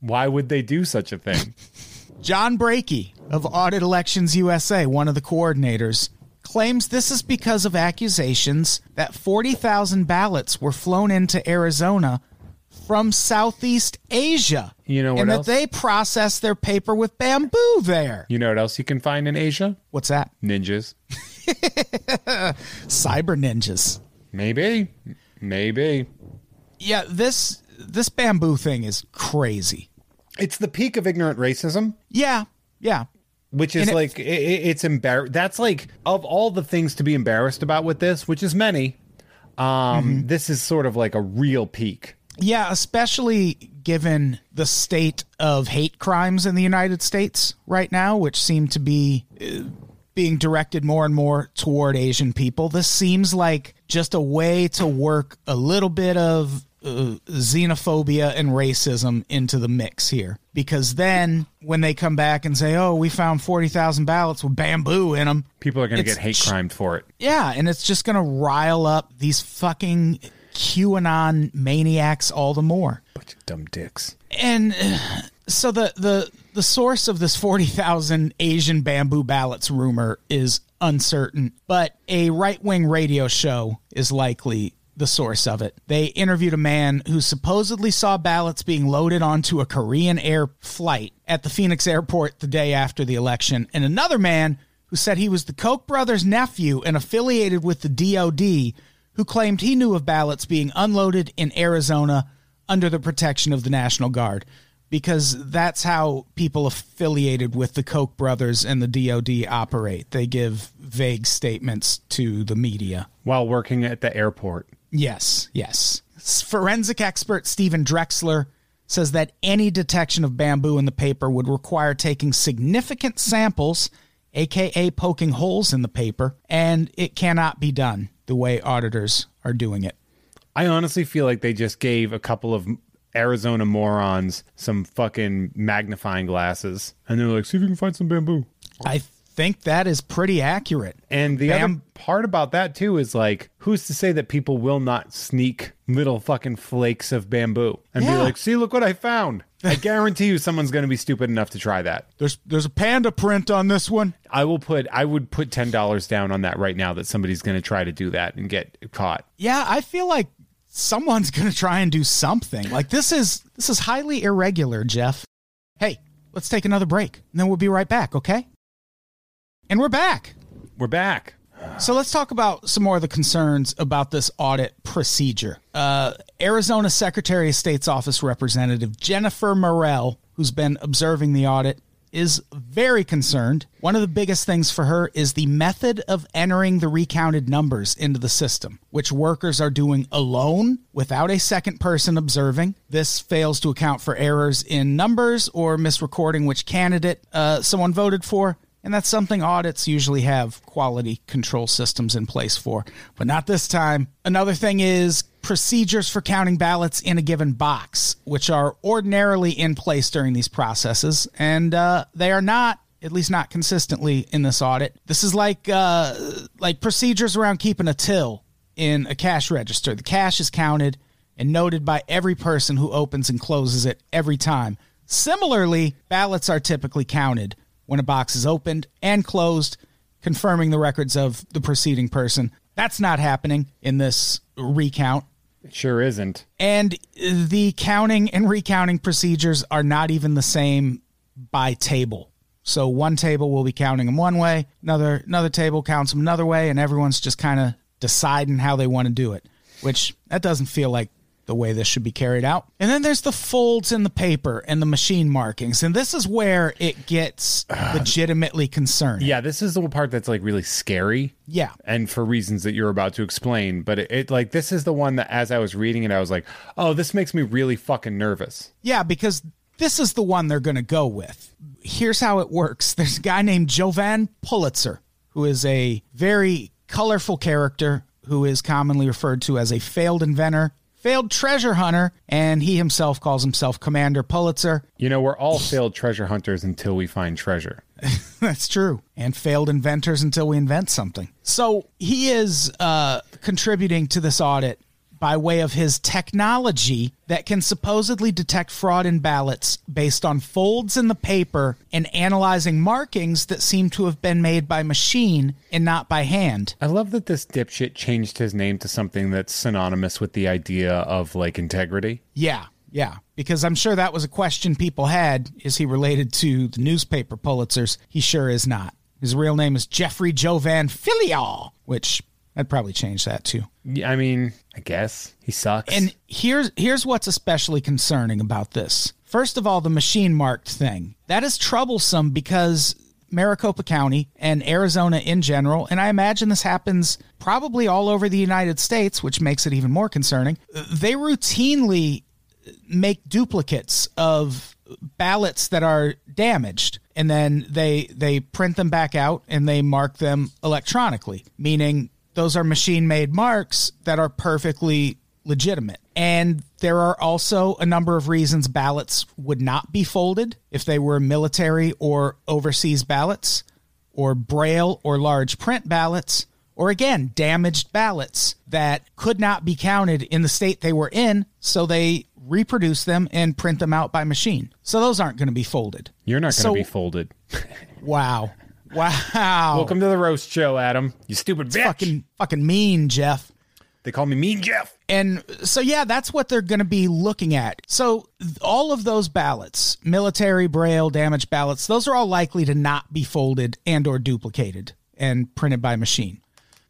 why would they do such a thing? <laughs> John Brakey of Audit Elections USA, one of the coordinators, claims this is because of accusations that 40,000 ballots were flown into Arizona from Southeast Asia. You know what and else? that they process their paper with bamboo there. You know what else you can find in Asia? What's that? Ninjas. <laughs> Cyber ninjas. Maybe. Maybe. Yeah, this this bamboo thing is crazy. It's the peak of ignorant racism. Yeah, yeah. which is it- like i i- it's embar. That's like of all the things to be embarrassed about with this, which is many. Um, Mm-hmm. this is sort of like a real peak. Yeah, especially given the state of hate crimes in the United States right now, which seem to be uh, being directed more and more toward Asian people. This seems like just a way to work a little bit of uh, xenophobia and racism into the mix here. Because then when they come back and say, oh, we found 40,000 ballots with bamboo in them, People are going to get hate crimed for it. yeah, and it's just going to rile up these fucking QAnon maniacs all the more. Bunch of dumb dicks. And uh, so the the the source of this 40,000 Asian bamboo ballots rumor is uncertain, but a right-wing radio show is likely the source of it. They interviewed a man who supposedly saw ballots being loaded onto a Korean Air flight at the Phoenix airport the day after the election, and another man who said he was the Koch brothers' nephew and affiliated with the DoD who claimed he knew of ballots being unloaded in Arizona under the protection of the National Guard because that's how people affiliated with the Koch brothers and the DoD operate. They give vague statements to the media. While working at the airport. Yes, yes. Forensic expert Stephen Drexler says that any detection of bamboo in the paper would require taking significant samples, aka poking holes in the paper, and it cannot be done the way auditors are doing it. I honestly feel like they just gave a couple of Arizona morons some fucking magnifying glasses, and they're like, "See if you can find some bamboo." I think that is pretty accurate. And the Bam- other part about that too is like, who's to say that people will not sneak little fucking flakes of bamboo and Yeah. be like, "See, look what I found." I guarantee you, someone's going to be stupid enough to try that. There's there's a panda print on this one. I will put, I would put ten dollars down on that right now that somebody's going to try to do that and get caught. Yeah, I feel like someone's going to try and do something. Like this is this is highly irregular, Jeff. Hey, let's take another break and then we'll be right back, okay? And we're back. We're back. So let's talk about some more of the concerns about this audit procedure. Uh, Arizona Secretary of State's office representative Jennifer Morrell, who's been observing the audit, is very concerned. One of the biggest things for her is the method of entering the recounted numbers into the system, which workers are doing alone without a second person observing. This fails to account for errors in numbers or misrecording which candidate uh, someone voted for. And that's something audits usually have quality control systems in place for, but not this time. Another thing is procedures for counting ballots in a given box, which are ordinarily in place during these processes, and uh, they are not. At least not consistently in this audit. This is like uh, like procedures around keeping a till in a cash register. The cash is counted and noted by every person who opens and closes it every time. Similarly, ballots are typically counted when a box is opened and closed, confirming the records of the preceding person. That's not happening in this recount. It sure isn't. And the counting and recounting procedures are not even the same by table. So one table will be counting them one way, another another table counts them another way, and everyone's just kind of deciding how they want to do it. Which that doesn't feel like the way this should be carried out. And then there's the folds in the paper and the machine markings, and this is where it gets <sighs> legitimately concerning. Yeah, this is the part that's like really scary. Yeah. and for reasons that you're about to explain. But it, it like this is the one that as I was reading it, I was like, oh, this makes me really fucking nervous. Yeah, because this is the one they're going to go with. Here's how it works <laughs> there's a guy named Jovan Pulitzer, who is a very colorful character who is commonly referred to as a failed inventor, failed treasure hunter, and he himself calls himself Commander Pulitzer. You know, we're all failed treasure hunters until we find treasure. <laughs> That's true. And failed inventors until we invent something. So he is uh, contributing to this audit by way of his technology that can supposedly detect fraud in ballots based on folds in the paper and analyzing markings that seem to have been made by machine and not by hand. I love that this dipshit changed his name to something that's synonymous with the idea of like integrity. Yeah, yeah. Because I'm sure that was a question people had. Is he related to the newspaper Pulitzers? He sure is not. His real name is Jeffrey Jovan Philyaw, which I'd probably change that too. Yeah, I mean, I guess he sucks. And here's here's what's especially concerning about this. First of all, the machine marked thing. That is troublesome because Maricopa County and Arizona in general, and I imagine this happens probably all over the United States, which makes it even more concerning. They routinely make duplicates of ballots that are damaged and then they they print them back out and they mark them electronically meaning those are machine made marks that are perfectly legitimate and there are also a number of reasons ballots would not be folded if they were military or overseas ballots or braille or large print ballots or again damaged ballots that could not be counted in the state they were in so they reproduce them and print them out by machine. So those aren't going to be folded. You're not going to So- be folded. Wow. Wow. Welcome to the roast show, Adam. You stupid bitch. fucking fucking mean, Jeff. They call me Mean Jeff. And so yeah, that's what they're going to be looking at. So all of those ballots, military, braille, damaged ballots, those are all likely to not be folded and or duplicated and printed by machine.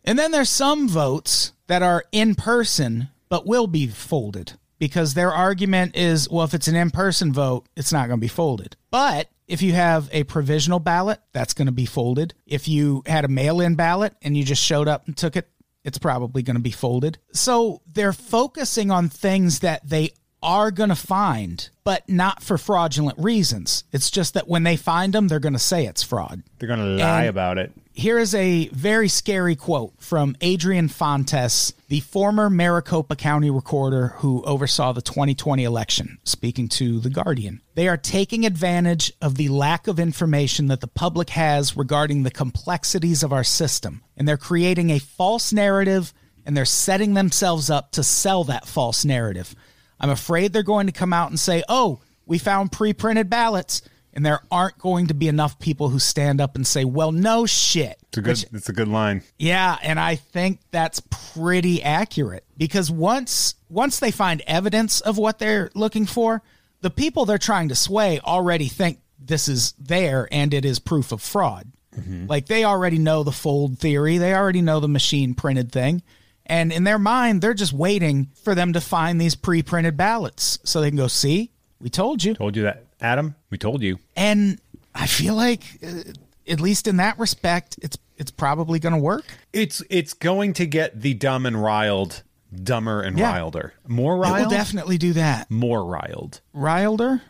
And then there's some votes that are in person but will be folded because their argument is well if it's an in-person vote, it's not going to be folded. But if you have a provisional ballot, that's going to be folded. If you had a mail-in ballot and you just showed up and took it, it's probably going to be folded. So they're focusing on things that they are going to find, but not for fraudulent reasons. It's just that when they find them, they're going to say it's fraud. They're going to lie And- about it. Here is a very scary quote from Adrian Fontes, the former Maricopa County recorder who oversaw the 2020 election, speaking to The Guardian. They are taking advantage of the lack of information that the public has regarding the complexities of our system, and they're creating a false narrative and they're setting themselves up to sell that false narrative. I'm afraid they're going to come out and say, oh, we found pre printed ballots. And there aren't going to be enough people who stand up and say, well, no shit. It's a good. it's a good line. Yeah, and I think that's pretty accurate because once once they find evidence of what they're looking for, the people they're trying to sway already think this is there and it is proof of fraud. Mm-hmm. Like they already know the fold theory, they already know the machine printed thing. And in their mind, they're just waiting for them to find these pre-printed ballots so they can go, "See, we told you." Told you that, Adam. We told you. And I feel like uh, at least in that respect, it's it's probably going to work. It's it's going to get the dumb and riled dumber and Yeah. rilder. More riled. It will definitely do that. More riled. Rilder?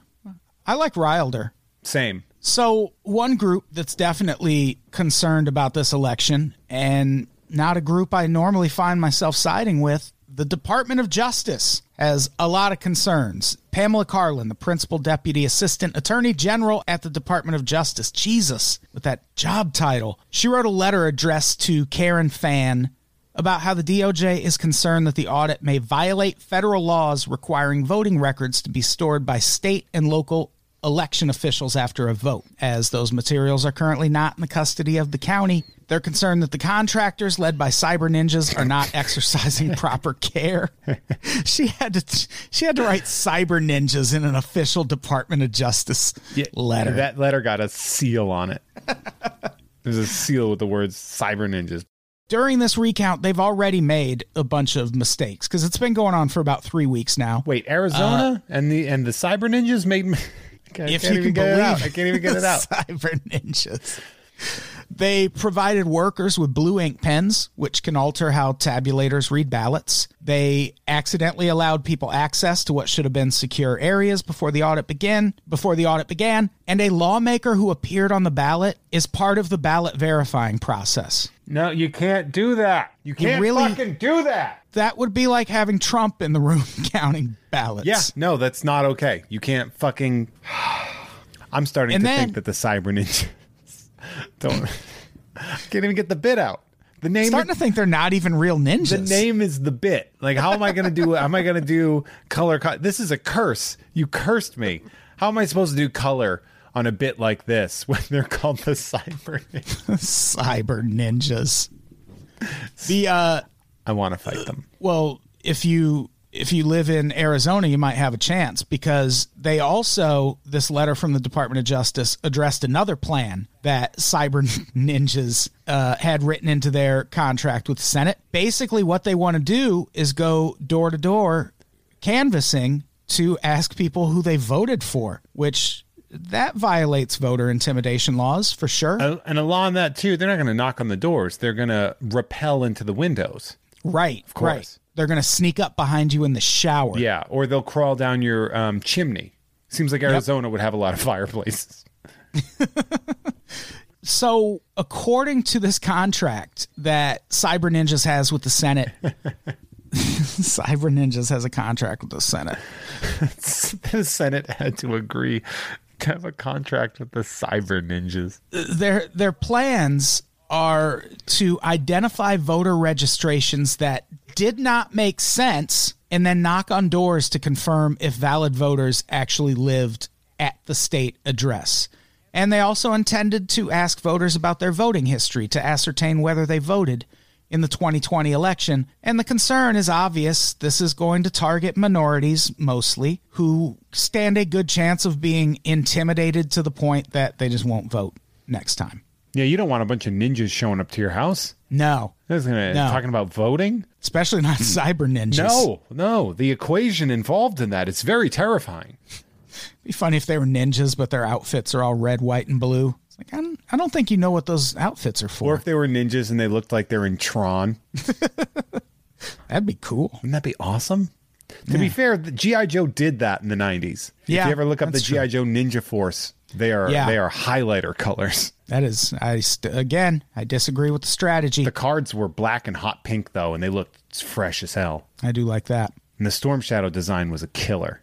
I like Rilder. Same. So, one group that's definitely concerned about this election, and not a group I normally find myself siding with, the Department of Justice has a lot of concerns. Pamela Karlan, the Principal Deputy Assistant Attorney General at the Department of Justice, Jesus, with that job title, she wrote a letter addressed to Karen Fann about how the DOJ is concerned that the audit may violate federal laws requiring voting records to be stored by state and local election officials after a vote. As those materials are currently not in the custody of the county, they're concerned that the contractors led by cyber ninjas are not <laughs> exercising proper care. <laughs> she had to she had to write cyber ninjas in an official Department of Justice letter. That letter got a seal on it. There's a seal with the words "Cyber Ninjas." During this recount, they've already made a bunch of mistakes because it's been going on for about three weeks now. Wait, Arizona uh, and the and the Cyber Ninjas made. I can't, if can't you even can get believe it out. I can't even get it out. <laughs> Cyber ninjas. They provided workers with blue ink pens, which can alter how tabulators read ballots. They accidentally allowed people access to what should have been secure areas before the audit began. Before the audit began, and a lawmaker who appeared on the ballot is part of the ballot verifying process. No, you can't do that. You can't really- fucking do that. That would be like having Trump in the room <laughs> counting ballots. Yeah, no, that's not okay. You can't fucking. <sighs> I'm starting And to then- think that the Cyber Ninjas <laughs> don't. <laughs> Can't even get the bit out. The name. Starting to think they're not even real ninjas. the name is the bit. Like, how am I going to do? Am I going to do color? Co- this is a curse. You cursed me. How am I supposed to do color on a bit like this <laughs> when they're called the Cyber <laughs> Ninjas? cyber ninjas. The uh I want to fight them. well, if you if you live in Arizona, you might have a chance because they also this letter from the Department of Justice addressed another plan that cyber <laughs> ninjas uh, had written into their contract with the Senate. Basically, what they want to do is go door to door canvassing to ask people who they voted for, which that violates voter intimidation laws for sure. Uh, and a law on that too. They're not going to knock on the doors. They're going to rappel into the windows. right. Of course. Right. They're going to sneak up behind you in the shower. Yeah, or they'll crawl down your um, chimney. Seems like Arizona would have a lot of <laughs> fireplaces. <laughs> So, according to this contract that Cyber Ninjas has with the Senate, <laughs> Cyber Ninjas has a contract with the Senate. the Senate had to agree have a contract with the cyber ninjas. Their their plans are to identify voter registrations that did not make sense and then knock on doors to confirm if valid voters actually lived at the state address. And they also intended to ask voters about their voting history to ascertain whether they voted in the 2020 election. And the concern is obvious. This is going to target minorities mostly who stand a good chance of being intimidated to the point that they just won't vote next time. Yeah, you don't want a bunch of ninjas showing up to your house. No, That's gonna No. talking about voting. especially not hmm. cyber ninjas. No, no. The equation involved in that, it's very terrifying. It'd be funny if they were ninjas, but their outfits are all red, white, and blue. Like I don't, I don't think you know what those outfits are for. Or if they were ninjas and they looked like they're in Tron. <laughs> That'd be cool. Wouldn't that be awesome? To be fair, the GI Joe did that in the '90s. Yeah, if you ever look up the GI. Joe Ninja Force, they are Yeah. they are highlighter colors. <laughs> That is, I st- again, I disagree with the strategy. The cards were black and hot pink though, and they looked fresh as hell. I do like that. And the Storm Shadow design was a killer.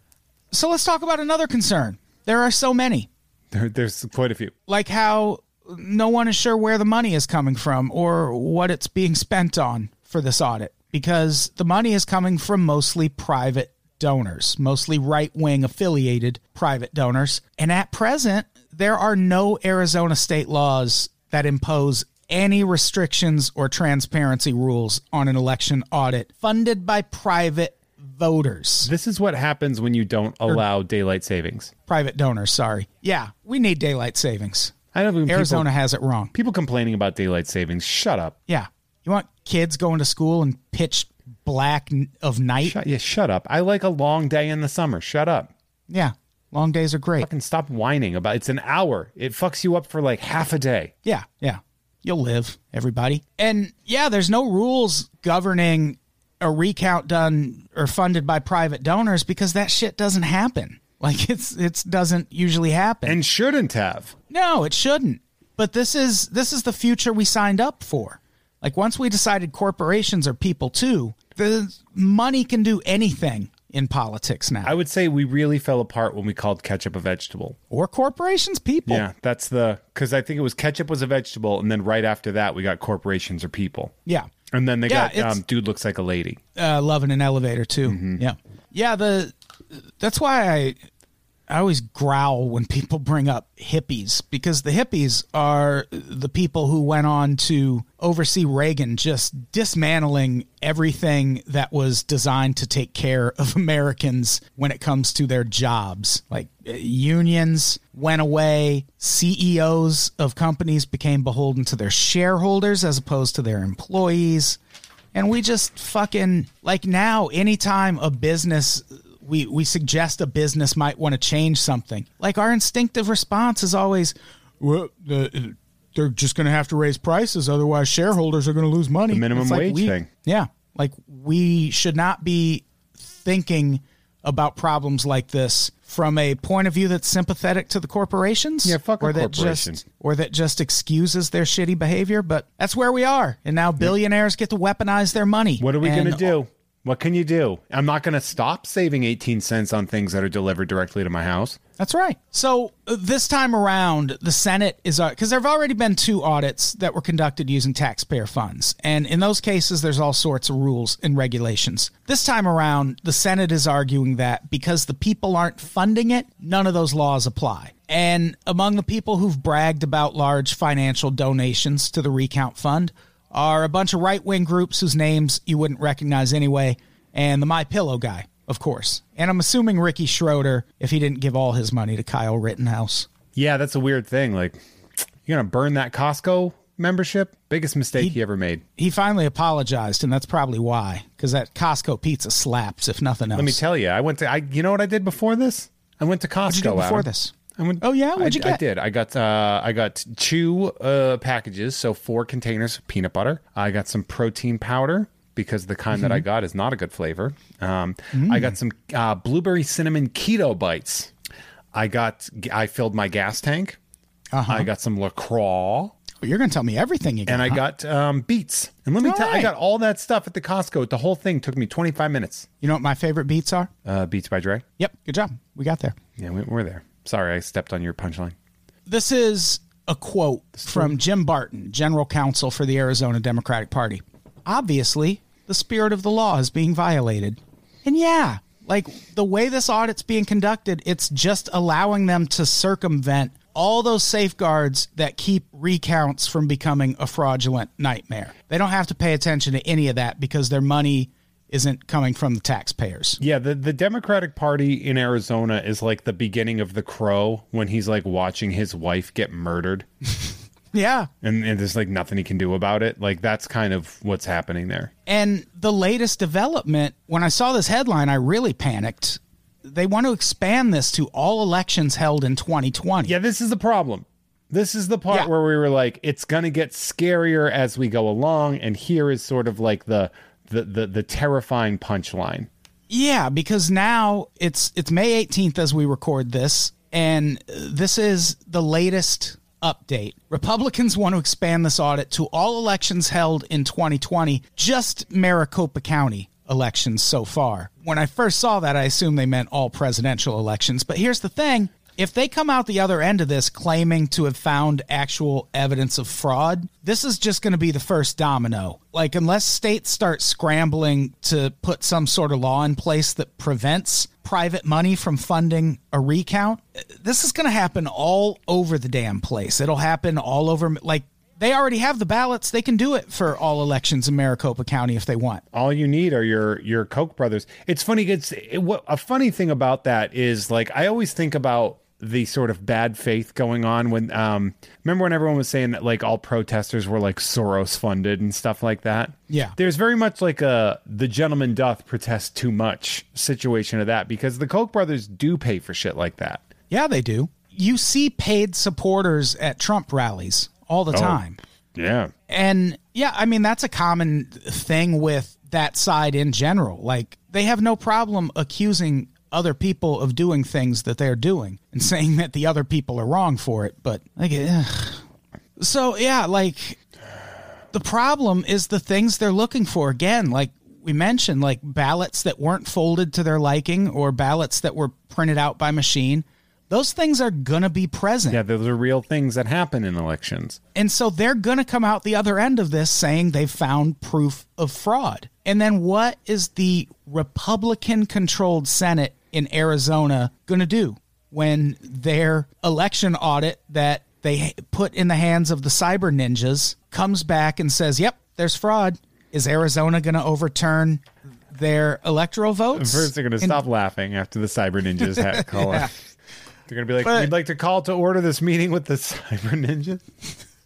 So let's talk about another concern. There are so many, There, there's quite a few. like how no one is sure where the money is coming from or what it's being spent on for this audit because the money is coming from mostly private donors, mostly right wing affiliated private donors. And at present, there are no Arizona state laws that impose any restrictions or transparency rules on an election audit funded by private voters. This is what happens when you don't allow daylight savings. Private donors, sorry. Yeah, we need daylight savings. I don't even Arizona People, has it wrong. people complaining about daylight savings. Shut up. Yeah. You want kids going to school and pitch black of night? Shut, yeah, shut up. I like a long day in the summer. Shut up. Yeah. Long days are great. Fucking stop whining about it's an hour. It fucks you up for like half a day. Yeah. Yeah. You'll live, everybody. And yeah, there's no rules governing a recount done or funded by private donors because that shit doesn't happen. <laughs> Like it's it's doesn't usually happen. And shouldn't have. No, it shouldn't. But this is this is the future we signed up for. Like once we decided corporations are people too, the money can do anything in politics now. I would say we really fell apart when we called ketchup a vegetable. or corporations people. Yeah, that's the because I think it was ketchup was a vegetable, and then right after that we got corporations or people, Yeah. And then they Yeah, got um, dude looks like a lady. Uh, love in an elevator too. Mm-hmm. Yeah. Yeah, the that's why I I always growl when people <laughs> bring up hippies because the hippies are the people who went on to oversee Reagan just dismantling everything that was designed to take care <laughs> of Americans when it comes to their jobs. Like uh, unions went away, CEOs of companies became beholden to their shareholders as opposed to their employees. And we just fucking like now anytime a business we we suggest a business might want to change something. Like our instinctive response is always well, uh, they're just going to have to raise prices otherwise shareholders are going to lose money. The minimum like wage we- thing. Yeah. Like we should not be thinking about problems like this from a point of view that's sympathetic to the corporations. Yeah, fuck a or that corporation. just or that just excuses their shitty behavior. But that's where we are, and now billionaires get to weaponize their money. What are we going to do? What can you do? I'm not going to stop saving 18 cents on things that are delivered directly to my house. That's right. So uh, this time around, the Senate is because there have already been two audits that were conducted using taxpayer funds, and in those cases, there's all sorts of rules and regulations. This time around, the Senate is arguing that because the people aren't funding it, none of those laws apply. And among the people who've bragged about large financial donations to the recount fund are a bunch of right wing groups whose names you wouldn't recognize anyway, and the My Pillow guy of course. And I'm assuming Ricky Schroder, if he didn't give all his money to Kyle Rittenhouse. Yeah, that's a weird thing. Like, you're to burn that Costco membership? Biggest mistake he, ever made. He finally apologized, and that's probably why, because that Costco pizza slaps, if nothing else. Let me tell you, I went to, I, you know what I did before this? I went to Costco. What'd you do before Adam. this? I went, Oh, yeah? What'd I, you get? I did. I got uh, I got two uh, packages, so four containers of peanut butter. I got some protein powder because the kind Mm-hmm. that I got is not a good flavor. Um, Mm. I got some uh, blueberry cinnamon keto bites. I got I filled my gas tank. Uh-huh. I got some Lacroix. You're going to tell me everything you got. and I huh? got um, beets. And let me tell, I got all that stuff at the Costco. The whole thing took me 25 minutes. You know what my favorite beats are? Uh, beets by Dre. Yep. Good job. We got there. Yeah, we, we're there. Sorry, I stepped on your punchline. This is a quote from Jim Barton, general counsel for the Arizona Democratic Party. Obviously, the spirit of the law is being violated. And yeah, like the way this audit's being conducted, it's just allowing them to circumvent all those safeguards that keep recounts from becoming a fraudulent nightmare. They don't have to pay attention to any of that because their money isn't coming from the taxpayers. Yeah, the, the Democratic Party in Arizona is like the beginning of The Crow when he's like watching his wife get murdered <laughs> Yeah. and, and there's like nothing he can do about it. Like that's kind of what's happening there. And the latest development, when I saw this headline, I really panicked. They want to expand this to all elections held in 2020. Yeah, this is the problem. This is the part Yeah. where we were like, it's gonna get scarier as we go along, and here is sort of like the the the, the terrifying punchline. Yeah, because now it's it's May 18th as we record this, and this is the latest update. Republicans want to expand this audit to all elections held in 2020, just Maricopa County elections so far. When I first saw that, I assumed they meant all presidential elections. But here's the thing. If they come out the other end of this claiming to have found actual evidence of fraud, this is just going to be the first domino. Like, unless states start scrambling to put some sort of law in place that prevents private money from funding a recount, this is going to happen all over the damn place. It'll happen all over, like, they already have the ballots. They can do it for all elections in Maricopa County if they want. all you need are your your Koch brothers. It's funny. It's it, what a funny thing about that is like I always think about the sort of bad faith going on when um remember when everyone was saying that like all protesters were like Soros funded and stuff like that. Yeah. there's very much like a the gentleman doth protest too much situation of that because the Koch brothers do pay for shit like that. Yeah, they do. You see paid supporters at Trump rallies all the time. Yeah. And yeah, I mean, that's a common thing with that side in general. Like, they have no problem accusing other people of doing things that they're doing and saying that the other people are wrong for it. But, like, ugh. so yeah, like, the problem is the things they're looking for. Again, like we mentioned, like ballots that weren't folded to their liking or ballots that were printed out by machine. Those things are going to be present. Yeah, those are real things that happen in elections. And so they're going to come out the other end of this saying they've found proof of fraud. And then what is the Republican controlled Senate in Arizona going to do when their election audit that they put in the hands of the cyber ninjas comes back and says, yep, there's fraud? Is Arizona going to overturn their electoral votes? First, they're going to And- stop laughing after the cyber ninjas ha- call <laughs> Yeah. They're going to be like, But- we'd like to call to order this meeting with the <laughs> cyber ninjas.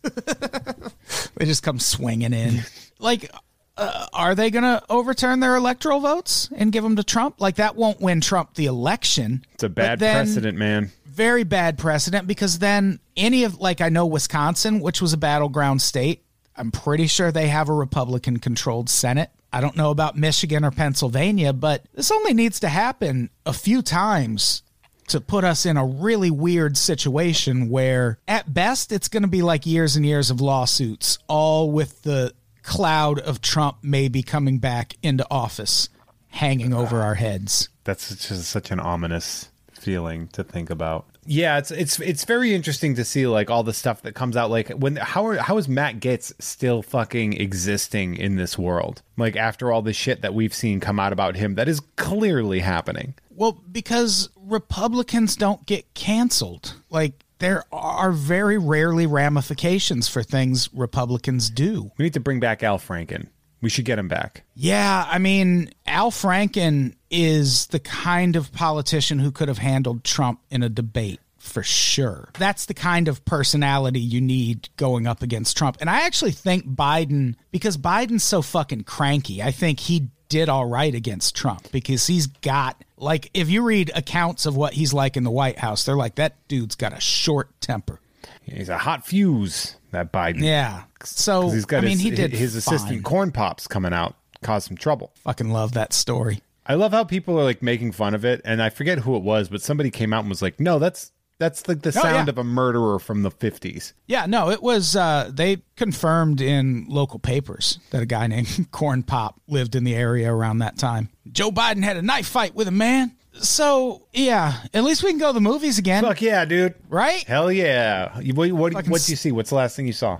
<laughs> They just come swinging in. like, uh, are they going to overturn their electoral votes and give them to Trump? Like, that won't win Trump the election. It's a bad then- precedent, man. Very bad precedent because then any of, like, I know Wisconsin, which was a battleground state, I'm pretty sure they have a Republican controlled Senate. I don't know about Michigan or Pennsylvania, but this only needs to happen a few times to put us in a really weird situation where at best it's going to be like years and years of lawsuits all with the cloud of Trump maybe coming back into office hanging over our heads. That's just such an ominous feeling to think about. Yeah, it's it's it's very interesting to see like all the stuff that comes out. Like when how are how is Matt Gaetz still fucking existing in this world? Like after all the shit that we've seen come out about him, that is clearly happening. Well, because Republicans don't get canceled. Like there are very rarely ramifications for things Republicans do. We need to bring back Al Franken. We should get him back. Yeah, I mean, Al Franken is the kind of politician who could have handled Trump in a debate for sure. That's the kind of personality you need going up against Trump. And I actually think Biden, because Biden's so fucking cranky, I think he did all right against Trump because he's got like if you read accounts of what he's like in the White House, they're like that dude's got a short temper. He's a hot fuse, that Biden. Yeah. So he's got I mean, his, he did his fine. assistant corn pops coming out, caused some trouble. Fucking love that story. I love how people are like making fun of it, and I forget who it was, but somebody came out and was like, "No, that's that's like the Oh, sound yeah. of a murderer from the '50s." Yeah, no, it was. Uh, they confirmed in local papers that a guy named <laughs> Corn Pop lived in the area around that time. Joe Biden had a knife fight with a man. So yeah, at least we can go to the movies again, Fuck yeah, dude! right? Hell yeah! What what Fucking what do you see? What's the last thing you saw?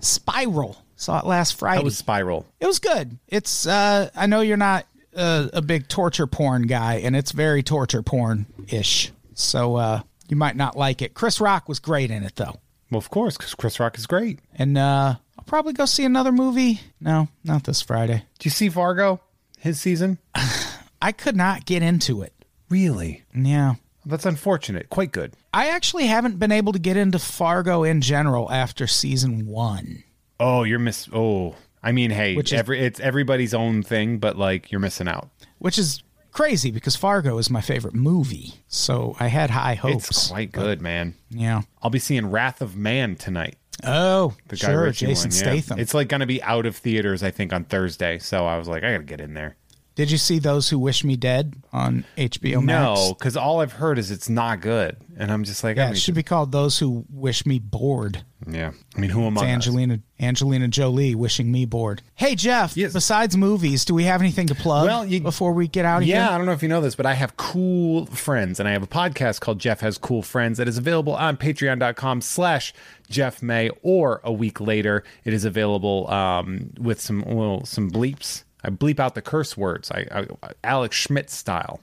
Spiral. Saw it last Friday. That was Spiral. It was good. It's uh I know you're not uh, a big torture porn guy and it's very torture porn ish. So uh you might not like it. Chris Rock was great in it though. Well, of course, because Chris Rock is great. And uh I'll probably go see another movie. No, not this Friday. Do you see Fargo? His season? <sighs> I could not get into it. Really? Yeah. That's unfortunate. Quite good. I actually haven't been able to get into Fargo in general after season 1. Oh, you're miss. Oh, I mean, hey, Which is- every it's everybody's own thing, but like you're missing out. Which is crazy because Fargo is my favorite movie. So I had high hopes. It's quite good, man. Yeah. I'll be seeing Wrath of Man tonight. Oh, The Guy sure, Ritchie Jason one, yeah. Statham. It's like going to be out of theaters, I think, on Thursday. So I was like, I got to get in there. Did you see Those Who Wish Me Dead on HBO Max? No, because all I've heard is it's not good, and I'm just like, I Yeah, it should be called Those Who Wish Me Bored. Yeah. I mean, who am I? Angelina Angelina Jolie wishing me bored. Hey Jeff, Yes. besides movies, do we have anything to plug Well, you- before we get out of Yeah, here? Yeah, I don't know if you know this, but I have cool friends, and I have a podcast called Jeff Has Cool Friends that is available on patreon.com slash Jeff May, or a week later, it is available um, with some well, some bleeps. I bleep out the curse words, I, I Alex Schmidt style,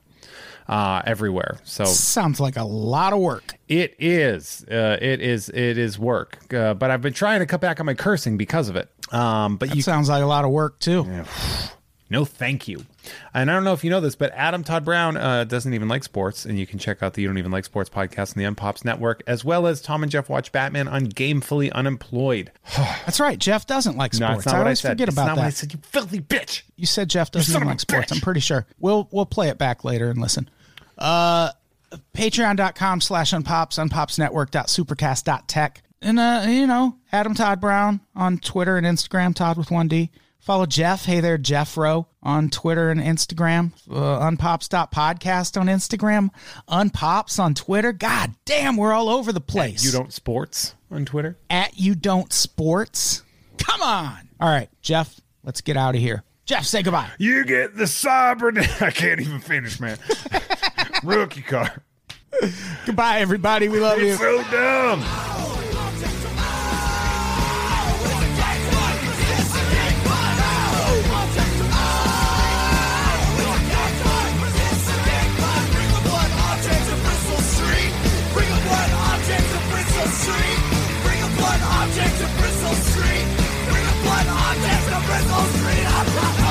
uh, everywhere. So Sounds like a lot of work. it is, uh, it is, it is work. Uh, but I've been trying to cut back on my cursing because of it. Um, but That you sounds like a lot of work too. <sighs> no, thank you. And I don't know if you know this, but Adam Todd Brown uh, doesn't even like sports, and you can check out the You Don't Even Like Sports podcast on the Unpops Network, as well as Tom and Jeff Watch Batman on Gamefully Unemployed. <sighs> That's right. Jeff doesn't like No, sports. that's not I what I always said. forget It's about not that. what I said. You filthy bitch. You said Jeff doesn't son even of a like sports. bitch. I'm pretty sure. We'll we'll play it back later and listen. Uh patreon.com slash unpops, unpopsnetwork.supercast.tech. And uh, you know, Adam Todd Brown on Twitter and Instagram, Todd with one D. Follow Jeff. Hey there, Jeff Rowe on Twitter and Instagram. Uh, unpops.podcast on Instagram. Unpops on Twitter. God damn, we're all over the place. You don't sports on Twitter? At you don't sports. Come on. All right, Jeff, let's get out of here. Jeff, say goodbye. You get the cyber. <laughs> I can't even finish, man. <laughs> Rookie car. Goodbye, everybody. We love you. So dumb. Bristol Street. Bring a blood object to Bristol Street.